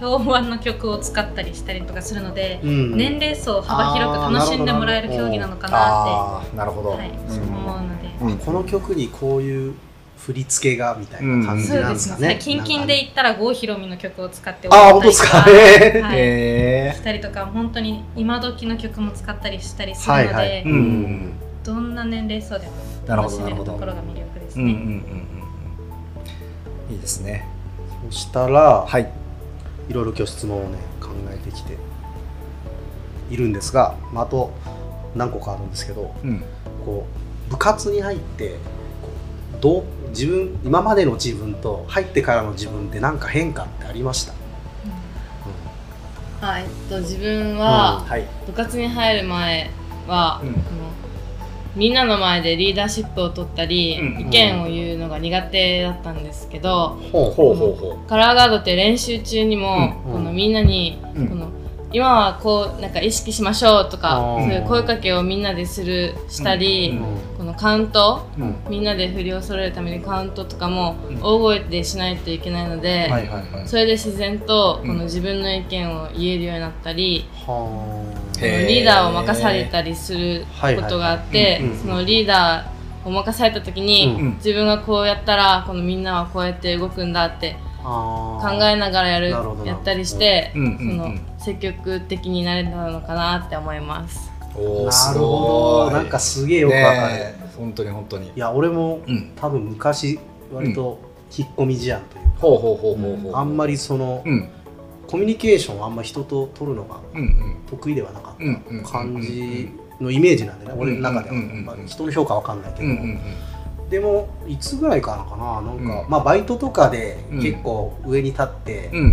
昭和の曲を使ったりしたりとかするので、うん。年齢層幅広く楽しんでもらえる競技なのかなっああなるほど。て、はい、思うので、うんこの曲にこういう振り付けがみたいな感じなんですすかね。ねキンキンで言ったら郷ひろみの曲を使ってあー踊ったりとか本当ですか？はいへしたりとか本当に今時の曲も使ったりしたりするので、はいはい。うんうんどんな年齢層でもなるほ楽しめるところが魅力ですうんうんうんね。うんいいですね。そしたら、はい。いろいろ今日質問をね考えてきているんですが、まあ、あと何個かあるんですけどうんこう部活に入ってこうどう自分今までの自分と入ってからの自分って何か変化ってありました、あえっと自分ははい。部活に入る前は、うん。みんなの前でリーダーシップを取ったり、うん。意見を言うのが苦手だったんですけど、ほうほうほうほカラーガードって練習中にも、うん。このみんなに、うん。この今はこうなんか意識しましょうとかそういう声かけをみんなでするしたり、うん。このカウントう。うん。みんなで振りを揃えるためにカウントとかもうん。大声でしないといけないので。それで自然とうん。この自分の意見を言えるようになったり、リーダーを任されたりすることがあってそのリーダーを任された時に、うん自分がこうやったらこのみんなはこうやって動くん。だって考考えながらやるやったりして、うん。うん。うんその積極的になれたのかなって思います。おーなするほ。どなんかすげえよくわかる、ねえ本当に本当にい。や俺もうん。多分昔割と引っ込み思案というか、ほうほうほうほうほう。あんまりその、うんコミュニケーションをあんま人と取るのがうんうん得意ではなかっうんうんた感じのイメージなんでね、俺の中では、うんうんうんまあ、人の評価わかんないけど、うんうんでもいつぐらいからかな？なんか、うん。まあバイトとかでうん。結構上に立って、うん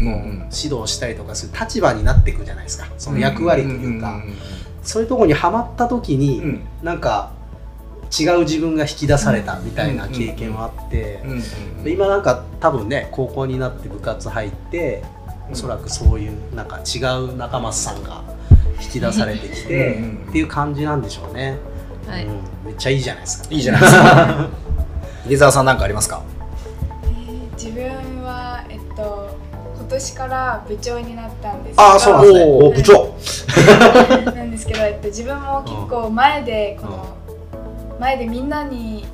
指導したりとかする立場になっていくじゃないですか。その役割というか、そういうところにはまった時に、うん。なんか違う自分が引き出されたみたいな経験はあって、うんうんで今なんか多分ね高校になって部活入っておそらくそういうなんか違う仲間さんが引き出されてきてうんうんうん。っていう感じなんでしょうね、はい。うん、めっちゃいいじゃないですか。いいじゃないですか。入澤さんなんかありますか？自分はえっと今年から部長になったんですけど。ああそうなんですね。お部長。なんですけど、えっと、自分も結構前でこの前でみんなに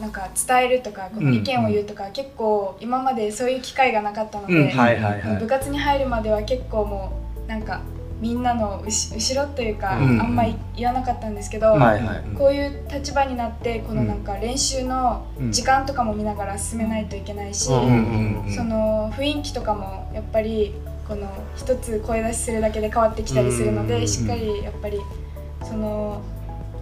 なんか伝えるとかこの意見を言うとか、結構今までそういう機会がなかったので、うん。はいはいはい。部活に入るまでは結構もうなんかみんなの後ろというか、うん。あんまり言わなかったんですけど、はいはい。こういう立場になってこのなんか練習の時間とかも見ながら進めないといけないし、うんうんうんその雰囲気とかもやっぱりこの一つ声出しするだけで変わってきたりするので、うんしっかりやっぱりその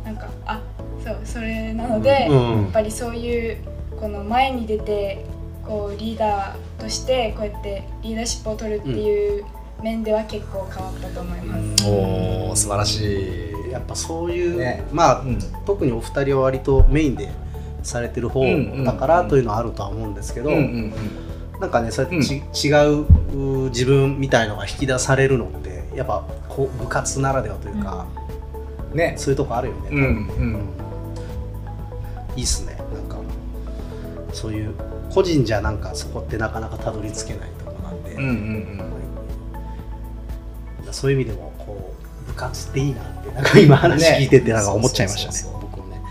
なんかあそうそれなので、うん。やっぱりそういうこの前に出てこうリーダーとしてこうやってリーダーシップを取るっていう面では結構変わったと思います。おお素晴らしい。やっぱそういう、ね。まあ、うん。特にお二人は割とメインでされてる方だからというのはあるとは思うんですけど、うんうんなんかねそうやってち、違うう自分みたいのが引き出されるのってやっぱこう部活ならではというか、うん。ね。そういうとこあるよね、うんうん。いいっすね。なんかそういう個人じゃなんかそこってなかなかたどり着けないとこなんで、うんうんそういう意味でもこう部活っていいなってなんか今話聞いててなんか思っちゃいましたね。そうそうそう僕もね。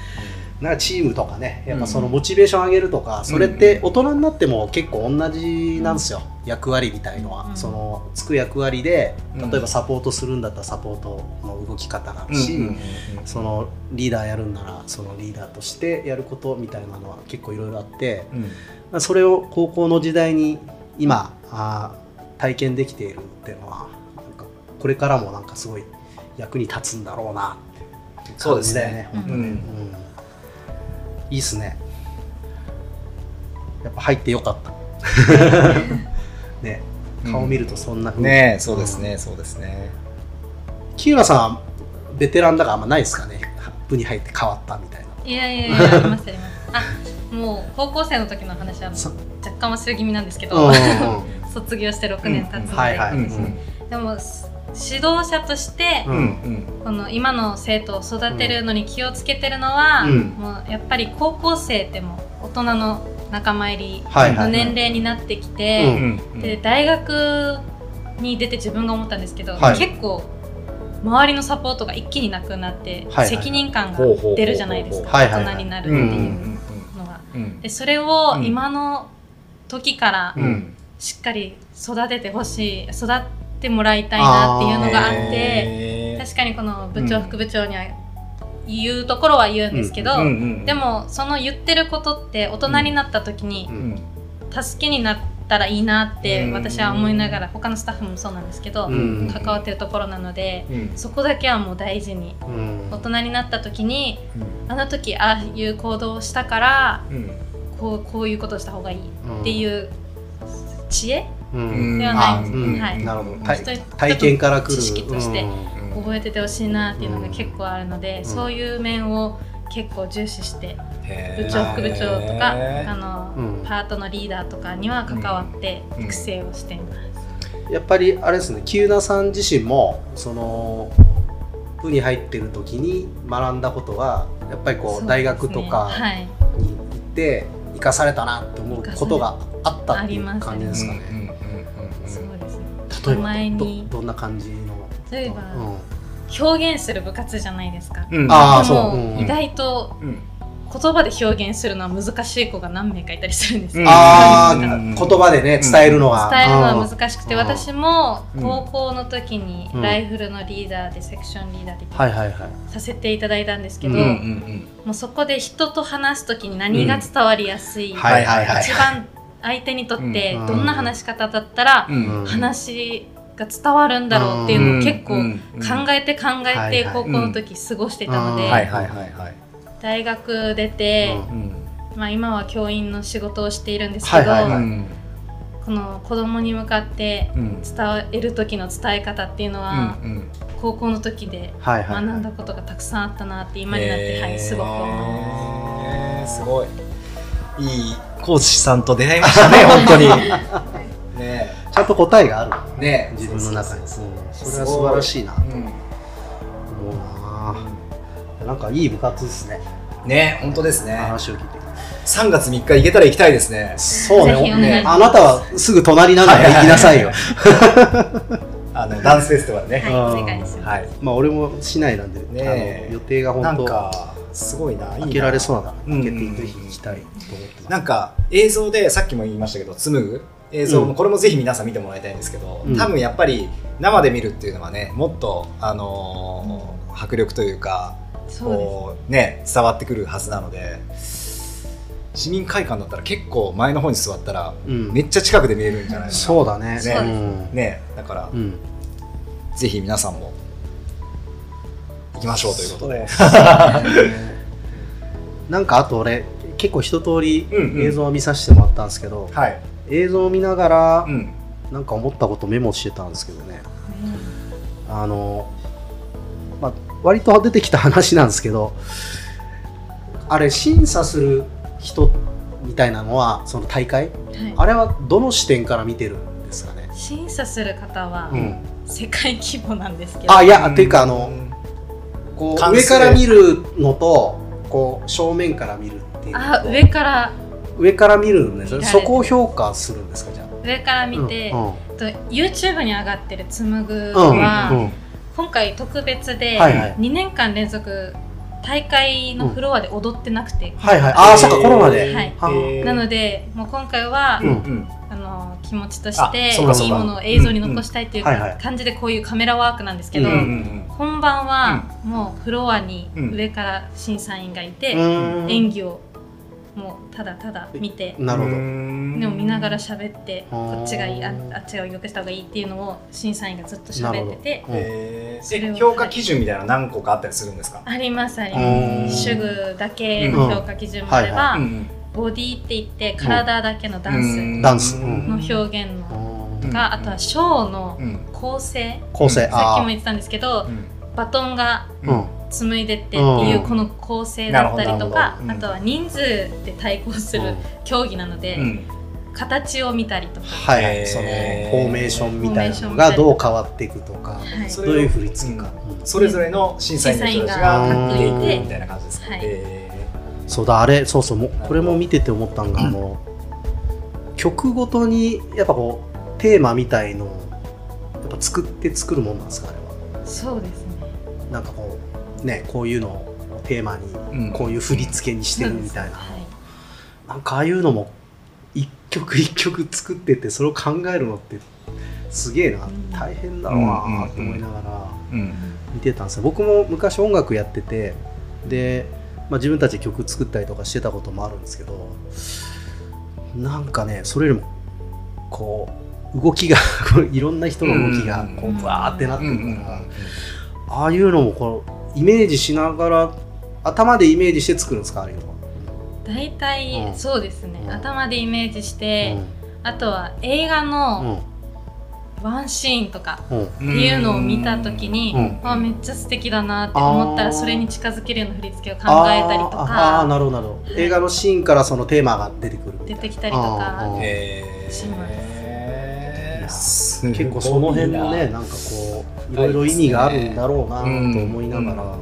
なんかチームとかねやっぱそのモチベーション上げるとか、それって大人になっても結構同じなんですよ、役割みたいのは、うん。そのつく役割でうん。例えばサポートするんだったらサポートの動き方があうん。るし、うんうんうん。そのリーダーやるんならそのリーダーとしてやることみたいなのは結構いろいろあってうん。まあそれを高校の時代に今あー体験できているっていうのはこれからもなんかすごい役に立つんだろうな。ってそうですね。うん。うん。いいっすね。やっぱ入ってよかった。ね。顔見るとそんな風に。ねえそうですね、そうですね。木浦さんはベテランだからあんまないですかね。部に入って変わったみたいな。いやいやいやありますあります。あもう高校生の時の話はもそう若干忘れ気味なんですけど、うんうん 卒業して6年経つので、はいはい、うん。うん。でも指導者として、この今の生徒を育てるのに気をつけてるのは、うん。もうやっぱり高校生ってもう大人の仲間入りの年齢になってきうて、で大学に出て自分が思ったんですけど、はい。結構周りのサポートが一気になくなって、はいはい責任感が出るじゃないですか、大人になるっていうのが。うん。でそれをうん。今の時からしっかり育ててほしい育ってもらいたいなっていうのがあって確かにこの部長、うん副部長には言うところは言うんですけど、でもその言ってることって大人になった時にうん助けになったらいいなってうん。私は思いながら他のスタッフもそうなんですけど、うん。関わってるところなのでうん。そこだけはもう大事にうん。大人になった時にあの時ああいう行動をしたからうん。こうこういうことをした方がいいっていう知恵うんではない。うん。はい、なるほど。体験から来る。知識としてうん。覚えててほしいなっていうのが結構あるので、ん。そういう面を結構重視して部長副部長とかあの、うん。パートのリーダーとかには関わってうん。育成をしています。やっぱりあれですねキュさん自身もその部に入ってる時に学んだことはやっぱりこそうう大学とかはい、に行って生かされたなって思うことがあったっていう感じですかね。例えば前に。どどんな感じの？例えば、うん。表現する部活じゃないですか。うん。あーでもそう。うん。意外とうん。言葉で表現するのは難しい子が何名かいたりするんですよ。うん。あうん。ー言葉でね伝えるのは。伝えるのはうん難しくて、うん。私もうん。高校の時にうん。ライフルのリーダーでセクションリーダーではいはいはい。させていただいたんですけど、うんうんもうそこで人と話す時に何が伝わりやすい、はいはいはい。一番相手にとってうん。どんな話し方だったら話が伝わるんだろうっていうのを結構考えて考えて高校の時過ごしてたので、大学出て、まあ、今は教員の仕事をしているんですけど、この子供に向かってうん。伝える時の伝え方っていうのは、うん高校の時で学んだことがたくさんあったなって今になって、はい、すごく思います。すごい。いい講師さんと出会いましたね 本当に。ねちゃんと答えがある。えねえ。自分の中に。それは素晴らしいなとうん思うななんかいい部活ですね。ね本当ですね。話を聞いて。3月3日行けたら行きたいですね。そうね。します。あなたはすぐ隣なんだから行きなさいよ。あのダンスフェスティバルね。はい、お願いします。はい。まあ俺も市内なんで、ねえ。あの予定がなん本当かすごいないいな。開けられそうだ開けてぜひ行きたいと思ってます。なんか映像でさっきも言いましたけど紡ぐ。映像もうん。これもぜひ皆さん見てもらいたいんですけど、うん。多分やっぱり生で見るっていうのはねもっと、あのー迫力というかそうです。こうね伝わってくるはずなので市民会館だったら結構前の方に座ったらうん。めっちゃ近くで見えるんじゃないですか、そうだね。ね。うん。ね。だから、うん。ぜひ皆さんも行きましょうということで。なんかあと俺結構一通りうんうん。映像を見させてもらったんですけど、はい、映像を見ながらうん。なんか思ったことメモしてたんですけどね。あの、まあ、割と出てきた話なんですけどあれ審査する人みたいなのはその大会？はい。あれはどの視点から見てるんですかね、審査する方はうん、世界規模なんですけど、あいやっていうかあのこう上から見るのとこう正面から見るっていうあ上から。上から見るんですそこを評価するんですかじゃあ。上から見て、うんうん。と YouTube に上がってるつむぐうんは、うん。今回特別ではいはい。2年間連続大会のフロアで踊ってなくて、はいはい。ああそっかコロナで、はい。なのでもう今回は、うん。うん。あの気持ちとしあていいものを映像に残したいという感じでこういうカメラワークなんですけど、うんうん本番はもうフロアにうん。上から審査員がいて、うん。演技をもうただただ見て、なるほど、でも見ながら喋ってこっちがいいああっちがよくした方がいいっていうのを審査員がずっと喋っててうん。へえそれを評価基準みたいなの何個かあったりするんですか、ありますありうん。ます主婦だけの評価基準もあれば、ボディって言って体だけのダンスダンス。うん。の表現のうんとか、あとはショーのうん。構成、構成。さっきもあ言ってたんですけど、うん。バトンが紡いでってっていううん。この構成だったりとかあとは人数で対抗する競技なので、うん。形を見たりとか、はい。そのフォーメーションみたいなのがどう変わっていくとか。どういう振り付けか、うん。それぞれの審査員の人たち審査が員が見ていくうんみたいな感じですか、はいえそうだあれそうそうもうこれも見てて思ったんが、あの曲ごとにやっぱこうテーマみたいのをやっぱ作って作るもんなんですかあれはそうですね。なんかこうねこういうのをテーマうん。にこういう振り付けにしてるみたいな、はいなんかああいうのも一曲 一曲作ってってそれを考えるのってすげえな、うん。大変だろうなと思いながらうん。見てたんですよ。僕も昔音楽やっててで、まあ、自分たちで曲作ったりとかしてたこともあるんですけどなんかねそれよりもこう動きが いろんな人の動きがこうバーってなってるから、ああいうのもこうイメージしながら頭でイメージして作るんですか？ああいうのは。大体、うん。そうですね、うん。頭でイメージして、うあとは映画ん。のワンシーンとかっていうのを見た時に、うん。あめっちゃ素敵だなって思ったらそれに近づけるような振り付けを考えたりとあーあなるほどなるほど。映画のシーンからそのテーマが出てくる出てきたりとかしますえーす結構その辺もねな。んかこういろいろ意味があるんだろうなと思いながら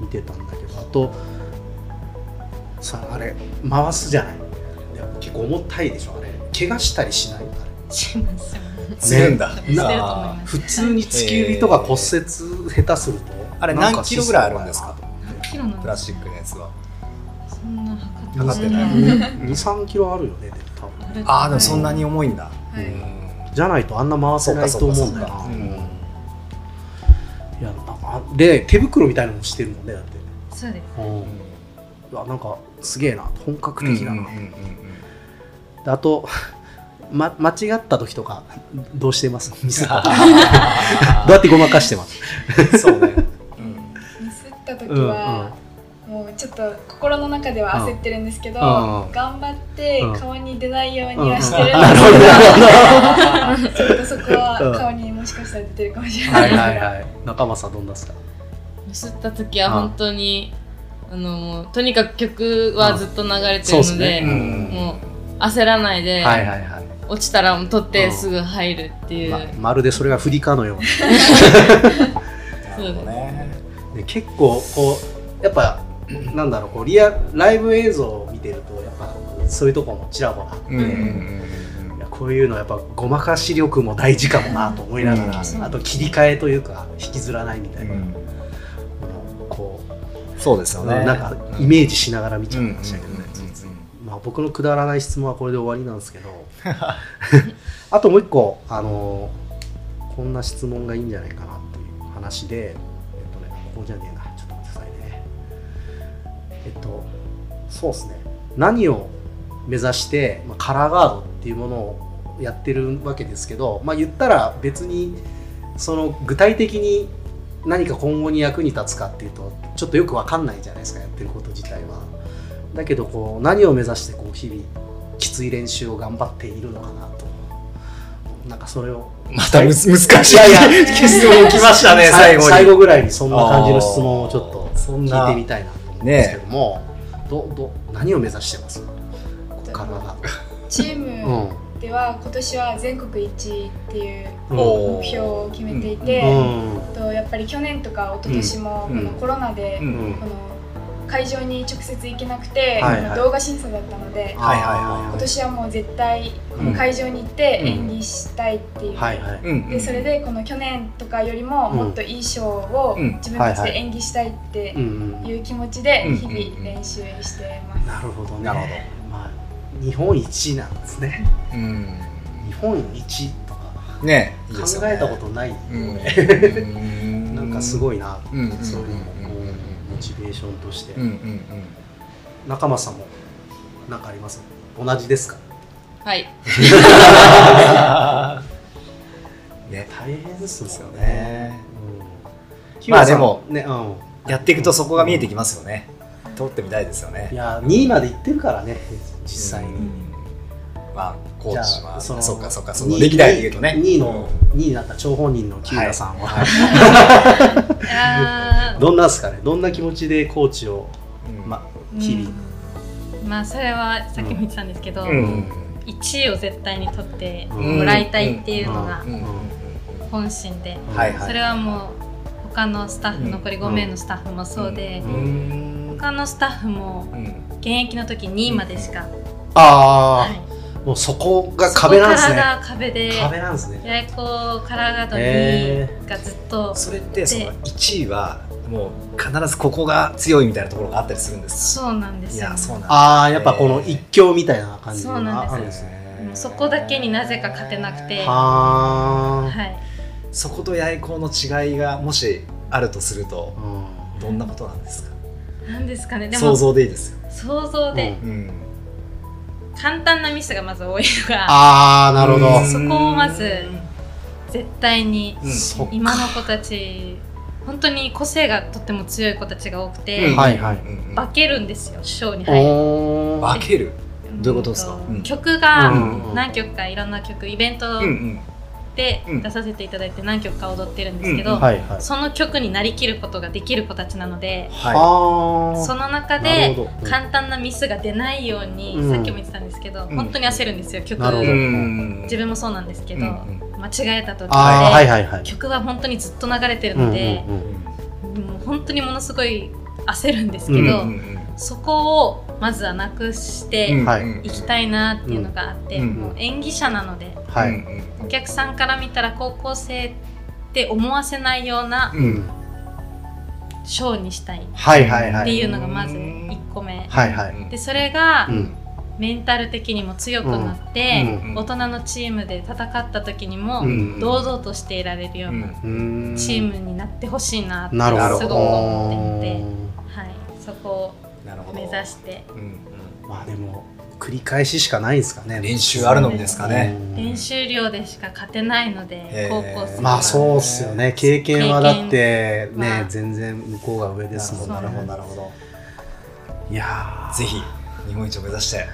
見てたんだけどあとさあれ回すじゃない。結構重たいでしょあれ。怪我したりしない？あしますんだ、普通に突き指とか骨折下手するとあれなんか何キロぐらいあるんですか？何キロプラスチックのやつは。そんな測測ってない。23キロあるよねでも多分。ああでもそんなに重いんだ、はい。うんじゃないとあんな回せないと思うんだよな。そうん。うんいやあで手袋みたいなのもしてるもんねだって。そうです。うん。うわなんかすげえな本格的だな、うんうんうんであと、ま、間違った時とかどうしてます？ミスった時 どうやってごまかしてます？うんそうね、ミスった時は、もうちょっと心の中では焦ってるんですけど、うん。頑張ってうん。顔に出ないようにはしてるんうん。ですけど、ちょっとそこうんは顔にもしかしたら出てるかもしれない。はいはいはい。中間さんどんなですか？ミスった時は本当にあのもうとにかく曲はずっと流れてるので、うん。もう焦らないで、はいはいはい。落ちたらもう取ってすぐ入るっていう、ままるでそれが振りかのように なるほどね。で結構こうやっぱなんだろうこうリアライブ映像を見てるとやっぱそういうとこもちらほらあって、うんうんうんいやこういうのやっぱごまかし力も大事かもなと思いながら、うんあと切り替えというか引きずらないみたいな、うんこそうですよう、ね。なんかイメージしながら見ちゃいましたけどね、うんまあ、僕のくだらない質問はこれで終わりなんですけど あともう一個、あのこんな質問がいいんじゃないかなっていう話で、えっとね、ここじゃねえなえっとそうですね。何を目指して、まあ、カラーガードっていうものをやってるわけですけど、まあ、言ったら別にその具体的に何か今後に役に立つかっていうとちょっとよくわかんないじゃないですかやってること自体は。だけどこう何を目指してこう日々きつい練習を頑張っているのかなと。なんかそれを。また難しいいやいや。質問来ましたね最後に。最後ぐらいにそんな感じの質問をちょっと聞いてみたいなですけども、どど何を目指してます？ここからがチーうん。ムでは今年は全国一位っていう目標を決めていうん。て、とやっぱり去年とか一昨年もこうん。のコロナで、うん。この会場に直接行けなくて、はいはい。動画審査だったので、はいはいはい今年はもう絶対会場に行ってうん演技したいっていう、はいはい。うんでそれでこの去年とかよりももっといいショーをうん。自分たちで演技したいってうんうんいう気持ちでうん日々練習してます。なるほどね。なるほまあ、日本一なんですね。うん。日本一とか。ねね。考えたことない。うん。なんかすごいな、うんそういうの。もチベーションとして、うんうん中間さんも何かあります？同じですか？はい。う んね。大変ですですよね。ねまあでもねうん。やっていくとそこが見えてきますよね。通ってみたいですよね。いや2位まで行ってるからね実際に、うんまあコーチはそのそうかそうかその歴代で言うとね。2位の2位になった張本人の木村さんは、はい。あーどんなんですかね？どんな気持ちでコーチを、うん。ま、日々、うん。まあそれはさっきも言ってたんですけど、うん。1位を絶対に取ってうん。もらいたいっていうのがうん。うん。本心で、それはもう他のスタッフ、うん。残り5名のスタッフもそうで、うん。うん他のスタッフもうん。現役の時2位までしか、ああ、はいもうそこが壁なんですね。そこからが壁で壁なんですね。八重子からがと2へ位がずっと、それってその1位はもう必ずここが強いみたいなところがあったりするんです。そうなんですよ、いやそうなんだああやっぱこの一強みたいな感じがそうなんですあるんですねもうそこだけになぜか勝てなくて。ははい。そこと八重子の違いがもしあるとするとあ、うん。どんなことなんですか？なんですかね。でも想像でいいですよ、想像で。うんうん、簡単なミスがまず多いのがああなるほど。うん。そこをまず絶対に今の子たち本当に個性がとっても強い子たちが多くて、うん。はいはい。うん化けるんですよショーに入る。化ける？どういうことですか？うんうん。曲がうん。何曲かいろんな曲イベントうんうん。でうん出させていただいて何曲か踊ってるんですけど、その曲になりきることができる子たちなのではああ。その中なで簡単なミスが出ないように、うん。さっきも言ってたんですけど、うん。本当に焦るんですよ曲。自分もそうなんですけど、うんうん。間違えた時で、はいはいはい。曲は本当にずっと流れてるうんうんので、うん。もう本当にものすごい焦るんですけど、うんうんそこをまずはなくしてい。いきたいなっていうのがあって、うん。もう演技者なのではい。お客さんから見たら高校生って思わせないようなうん。ショーにしたいっはいはいはい。ていうのがまず1個目、はいはい。でそれがうん。メンタル的にも強くなって、うん。うん。大人のチームで戦った時にもうん。堂々としていられるようなうん。チームになってほしいなってすごく思っていて、はい、そこを目指して。うんうん。まあでも繰り返ししかないんですかね。練習あるのですかね。うん。練習量でしか勝てないので高校生は。まあそうっすよね。経験はだってね全然向こうが上ですもんね。なるほどなるほどいやー。ぜひ日本一を目指して。は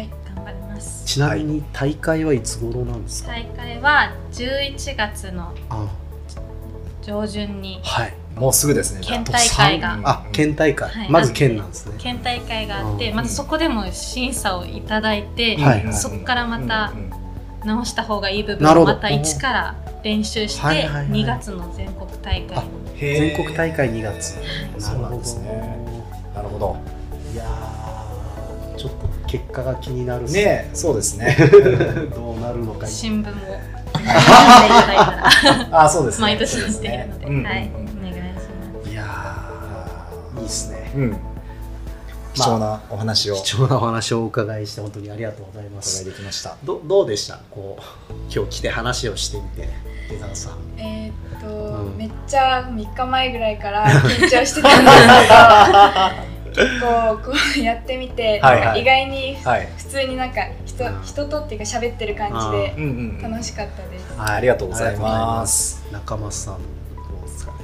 い頑張ります。ちなみに大会はいつ頃なんですか、大会は11月のあ。上旬にはいもうすぐですね。県大会が。うんあ県大会、はい。まず県なんですね。県大会があってうんまたそこでも審査をいただいて、はいはい。そこからまた直した方がいい部分をまた一から練習してはいはいはい。2月の全国大会全国大会2月。そうなんですね。なるほど。いやーちょっと結果が気になるね。そうですね。どうなるのか。新聞を。読んでいただいたら。あそうですね。毎年やっているので、うんうんうんーいいっすね。うん。貴重なお話を。お貴重なお話をお伺いして本当にありがとうございま伺いすできました。どどうでした？こう今日来て話をしてみて出沢さん。えーっと、うん。めっちゃ3日前ぐらいから緊張してたんですけど 結構こうやってみて、はいはい。意外にはい。普通になんか人うん。人とっていうか喋ってる感じでうんうんうん楽しかったです。はいありがとうございます。中松さんどうですかね？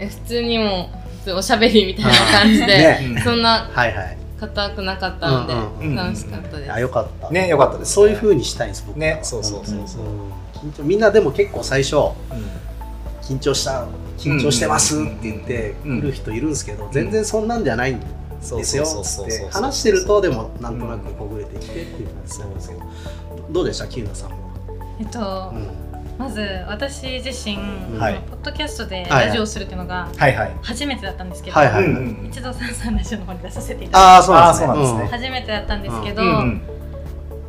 え普通にも通おしゃべりみたいな感じで、ね。そんなはいはい。硬くなかったので、うんうん楽しかったです。あよかった。ねよかったです。ねそういう風にしたいんです僕ねそうそうそうそう。うん緊張みんなでも結構最初うん緊張した緊張してますって言ってうん。来る人いるんですけど全然そんなんじゃないんですよ。そうそうそうって話してるとでもなんとなくほぐれてきてっていう感じなんですけど。どうでしたキューナさんは、えっと、うんまず私自身、はい。ポッドキャストでラジオをするっていうのが初めてだったんですけど、はいはい一度さんさんラジオの方に出させていただいああそうなんですね。あーそうなんですね。て初めてだったんですけど、うんうん。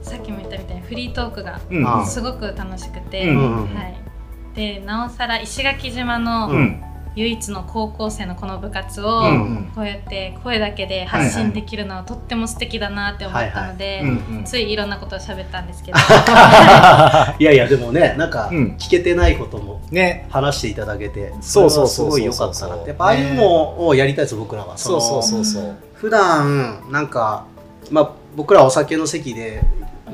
さっきも言ったみたいにフリートークがすごく楽しくて、うんうん。はい、でなおさら石垣島のうん唯一の高校生のこの部活を、うんこうやって声だけで発信できるのはとっても素敵だなって思ったので、ついいろんなことを喋ったんですけど。いやいやでもねなんかうん。聞けてないこともね。話していただけてそうそうすごい良かったなって。やっぱああいうのをやりたいです僕らは。そうそうのそうそう。普段なんかまあ僕らお酒の席で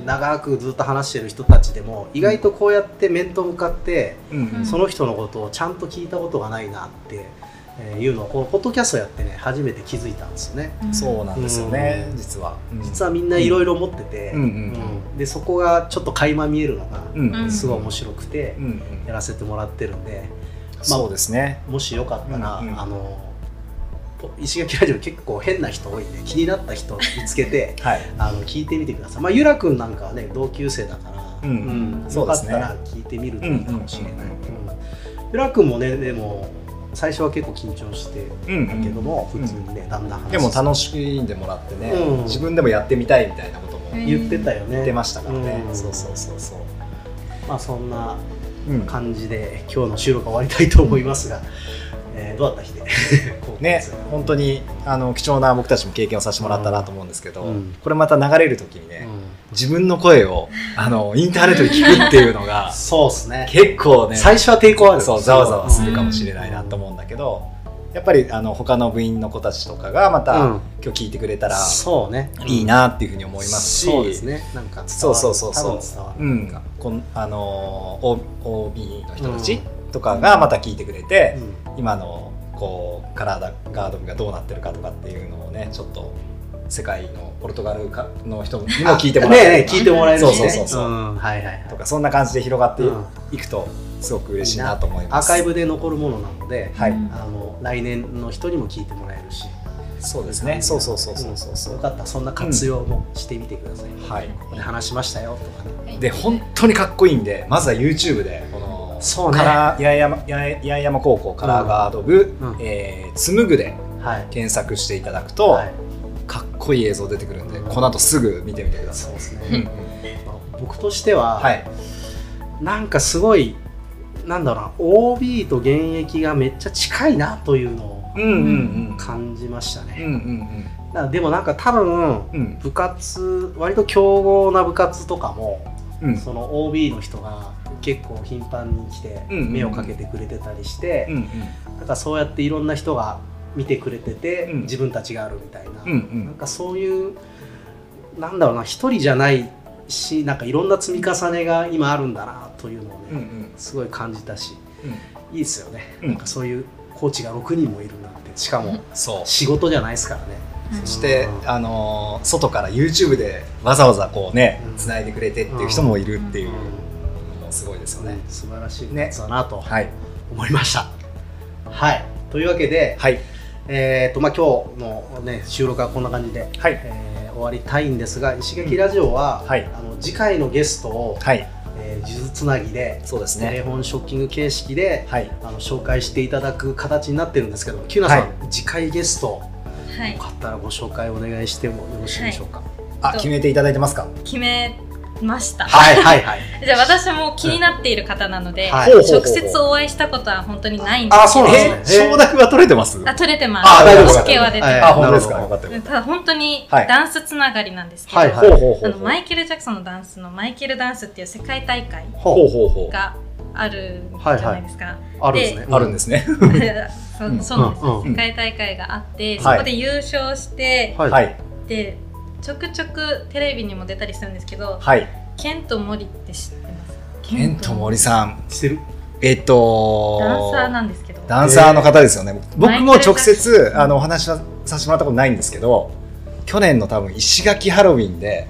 長くずっと話してる人たちでも意外とこうやって面と向かってうんうん。その人のことをちゃんと聞いたことがないなってえーいうのをこのポッドキャストやってね初めて気づいたんですよね。そうなんですよね、うん。実は、うん。実はみんないろいろ持ってて、うん。うんうんでそこがちょっと垣間見えるのがうんうんすごい面白くてうんうんやらせてもらってるんで、そうですね。もしよかったら、うんうん。あの石垣ラジオ結構変な人多いんで気になった人見つけて はい。あの聞いてみてください。まあゆらくんなんかはね同級生だから、うん。よかったら聞いてみるといいかもしれない。うんうんうん。うん。ゆらくんもねでも最初は結構緊張してうんたけども、うん。普通にねだんだん話でも楽しんでもらってね、うん。自分でもやってみたいみたいなこともうん言ってたよね。言ってましたからね、うん。そうそうそうそう、まあそんなうん。感じで今日の収録は終わりたいと思いますが、えーどうだった日で？ね本当にあの貴重な僕たちも経験をさせてもらったなと思うんですけど、うん。これまた流れる時にね、うん。自分の声をあのインターネットで聞くっていうのが そうですね。結構ね最初は抵抗あるそうざわざわするかもしれないなと思うんだけど、やっぱりあの他の部員の子たちとかがまた、うん。今日聞いてくれたらそうね。いいなっていうふうに思いますし、そうですね。なんか伝わる。そうそうそうそう。うん、こんあの OB の人たちとかがまた聞いてくれて、今のこうカラーガード部がどうなってるかとかっていうのをねちょっと世界のポルトガルかの人にも聞いてもらえるね聞いてもらえるしね。そうそうそうそう。ん。はいはいはい。とかそんな感じで広がってうんいくとすごく嬉しいなと思いアます。ーカイブで残るものなので、はい、うん。あの来年の人にも聞いてもらえるしそうですね。そうそうそうそうそうそうよかったらそん。な活用もしてみてください、はい。ここで話しましたよとかねで本当にかっこいいん。でまずは YouTube でこのそうねカラー八重山八重山高校カラーガード部、うんえー紡ぐではい検索していただくと、はいかっこいい映像出てくるんで、うんこの後すぐ見てみてください。そうですね、僕としては、はい。なんかすごいなんだろうな OB と現役がめっちゃ近いなというのをうんうん感じましたうん。うんね、でもなんか多分うん。うん部活割と強豪な部活とかも、うん。その OB の人が結構頻繁に来て目をかけてくれてたりして、うんうん。なんかそうやっていろんな人が見てくれてて、うん。自分たちがあるみたいな、うんうん。なんかそういうなんだろうな一人じゃないしなんかいろんな積み重ねが今あるんだなというのをね、うんうん。すごい感じたしうん。いいですよね、うん。なんかそういうコーチが6人もいるなんて。しかもそう。仕事じゃないですからね、そして、あのー外から YouTube でわざわざこうねうん。繋いでくれてっていう人もいるっていうすごいですよね。素晴らしいやつだなとはい。思いました。はい、というわけで、はい。えーとまあ、今日の、ね、収録はこんな感じで、はい。えー終わりたいんですが石垣ラジオは、うんはいあの次回のゲストを、はい。えー、数珠つなぎでそうですテレね。フォンショッキング形式で、はい。あの紹介していただく形になってるんですけどキュナさん、はい次回ゲストはいよかったらご紹介お願いしてもよろしいでしょうか？あ、決めていただいてますか？決めました、はい、はい、はい。じゃあ私も気になっている方なので、はい直接お会いしたことは本当にないんですけどあそうなんですねえ、承諾は取れてます？あ取れてますあ大丈夫ですは出てはいまあ、本当ですか？ただ本当にはいダンスつながりなんですけど、はいはい。あのマイケル・ジャクソンのダンスのマイケルダンスっていう世界大会ほうほうほう。があるじゃないですか。あるんですね。あるんですね。そうなんです、世界大会があって、はいそこで優勝して、はい。はい。でちょくちょくテレビにも出たりするんですけど、はい。ケント・モリって知ってます？ケント森さん。してるえっと。ダンサーなんですけど。ダンサーの方ですよね。僕も直接あのお話はさせてもらったことないんですけど、去年の多分石垣ハロウィンで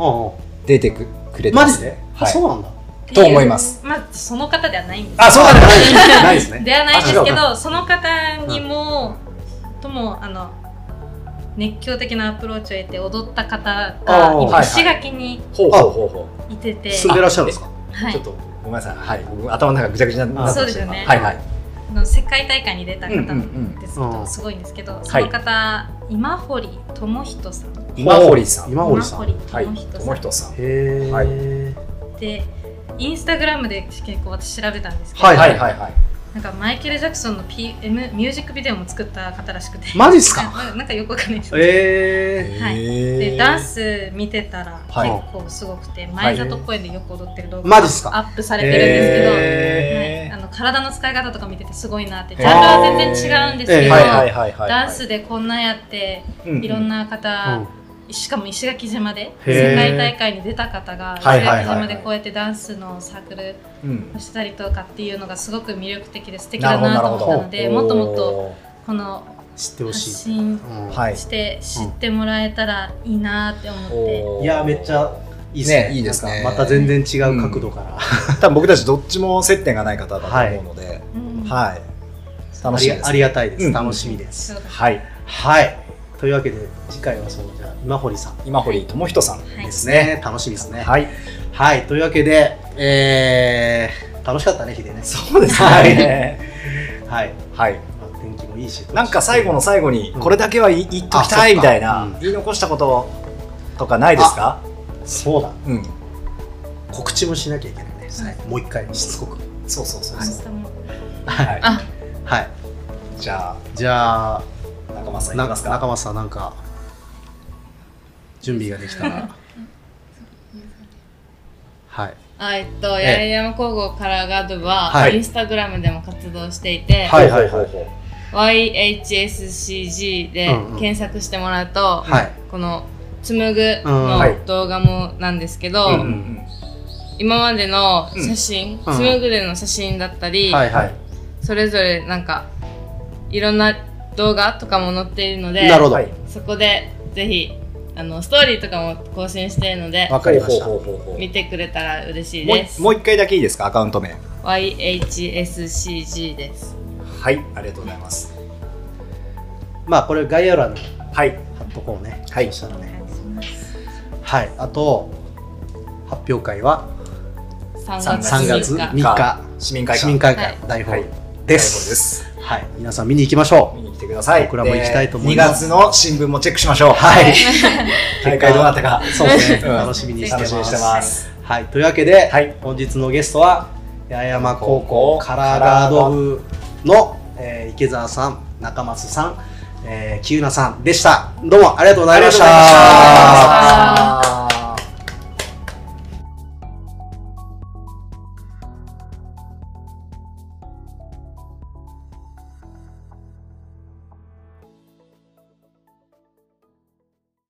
出てくくれてますマジで、あはい。そうなんだ。と思います。まあその方ではないんですあそうなんだ。ないですね。ではないですけどその方にも、ともあの熱狂的なアプローチを得て踊った方が今石垣にいてて、住んでらっしゃるんですか？はい。うちょっとごめんなさい。はい。僕頭の中ぐちゃぐちゃになってまそうですよね。はいはい。あの世界大会に出た方ですけど、うんすごいんですけどその方、今堀智人さん。今堀さん。今堀さん。智人さん。はい。でインスタグラムで結構私調べたんですけど、はいはいはいはいなんかマイケル・ジャクソンの、P、M ミュージックビデオも作った方らしくて。マジっすか？ななんかよくわかんないです。けどえはい。でダンス見てたら結はい。構すごくて、前里公園でよく踊ってる動画マジっすか？アップされてるんですけど、へー。はい、あの体の使い方とか見ててすごいなって。ジャンルは全然違うんですけど、えーはいはいはいはい。ダンスでこんなんやってうんうん。いろんな方しかも石垣島で世界大会に出た方が石はいはいはいはい。垣島でこうやってダンスのサークルうん。をしたりとかっていうのがすごく魅力的で素敵だなと思ったのでもっともっとこの知ってほ発しい、信うんはい。して知ってもらえたらいいなって思って、おー。いやめっちゃいいですね。ねいいですね。また全然違う角度から、多分僕たちどっちも接点がない方だと思うので、うん。はい、楽しみです、ありがたいです、うん。楽しみです、はい、はいというわけで次回はそうじゃあ今堀さん。今堀智人さんはい。ですね。楽しみですね。はい、はいというわけでえー、楽しかったねヒデね。そうですはい。ね。はい、はい。まあ、天気もいいしなんか最後の最後にうん。これだけは言い言っときたいみたいな、うん言い残したこととかないですか？そうだ。うん。告知もしなきゃいけないね、はいもう一回しつこく。そうそうそう明そう。日も。はい。あ。はい。じゃじゃああ中間さんいなきますか。中松さんなんか準備ができたら。はい。あえっと、ええ。八重山高校カラーガードは、はい。インスタグラムでも活動していて、はい。はいはいほうほうほ YHSCG でうんうん。検索してもらうと、はい。この紡ぐうん。はい。の動画もなんですけど、ううんうん。今までの写真、うん。紡ぐでの写真だったり、はいはい。それぞれなんかいろんな動画とかも載っているのでなるほど。はい。そこでぜひあのストーリーとかも更新しているのでわかりました。見てくれたら嬉しいです。もう一回だけいいですか？アカウント名。YHSCG です。はい、ありがとうございます。まあこれ概要欄にはい。貼っとこうね。はい。そしたらね。はい。あと発表会は3 3月3月3 3日日。市民会館市民会はい館大ホールはい。大ホールでです。す。はい。皆さん見に行きましょ見に来てください。僕らも行きたいと思います。2月の新聞もチェックしましょう。うはい。大会どうなったか。そうですね。うん。楽しみにしてます。はい。というわけで、はい。本日のゲストは八重山高校カラーガード部の、えー池澤さん中松さん、えー、喜友名さんでした。どうもありがとうございました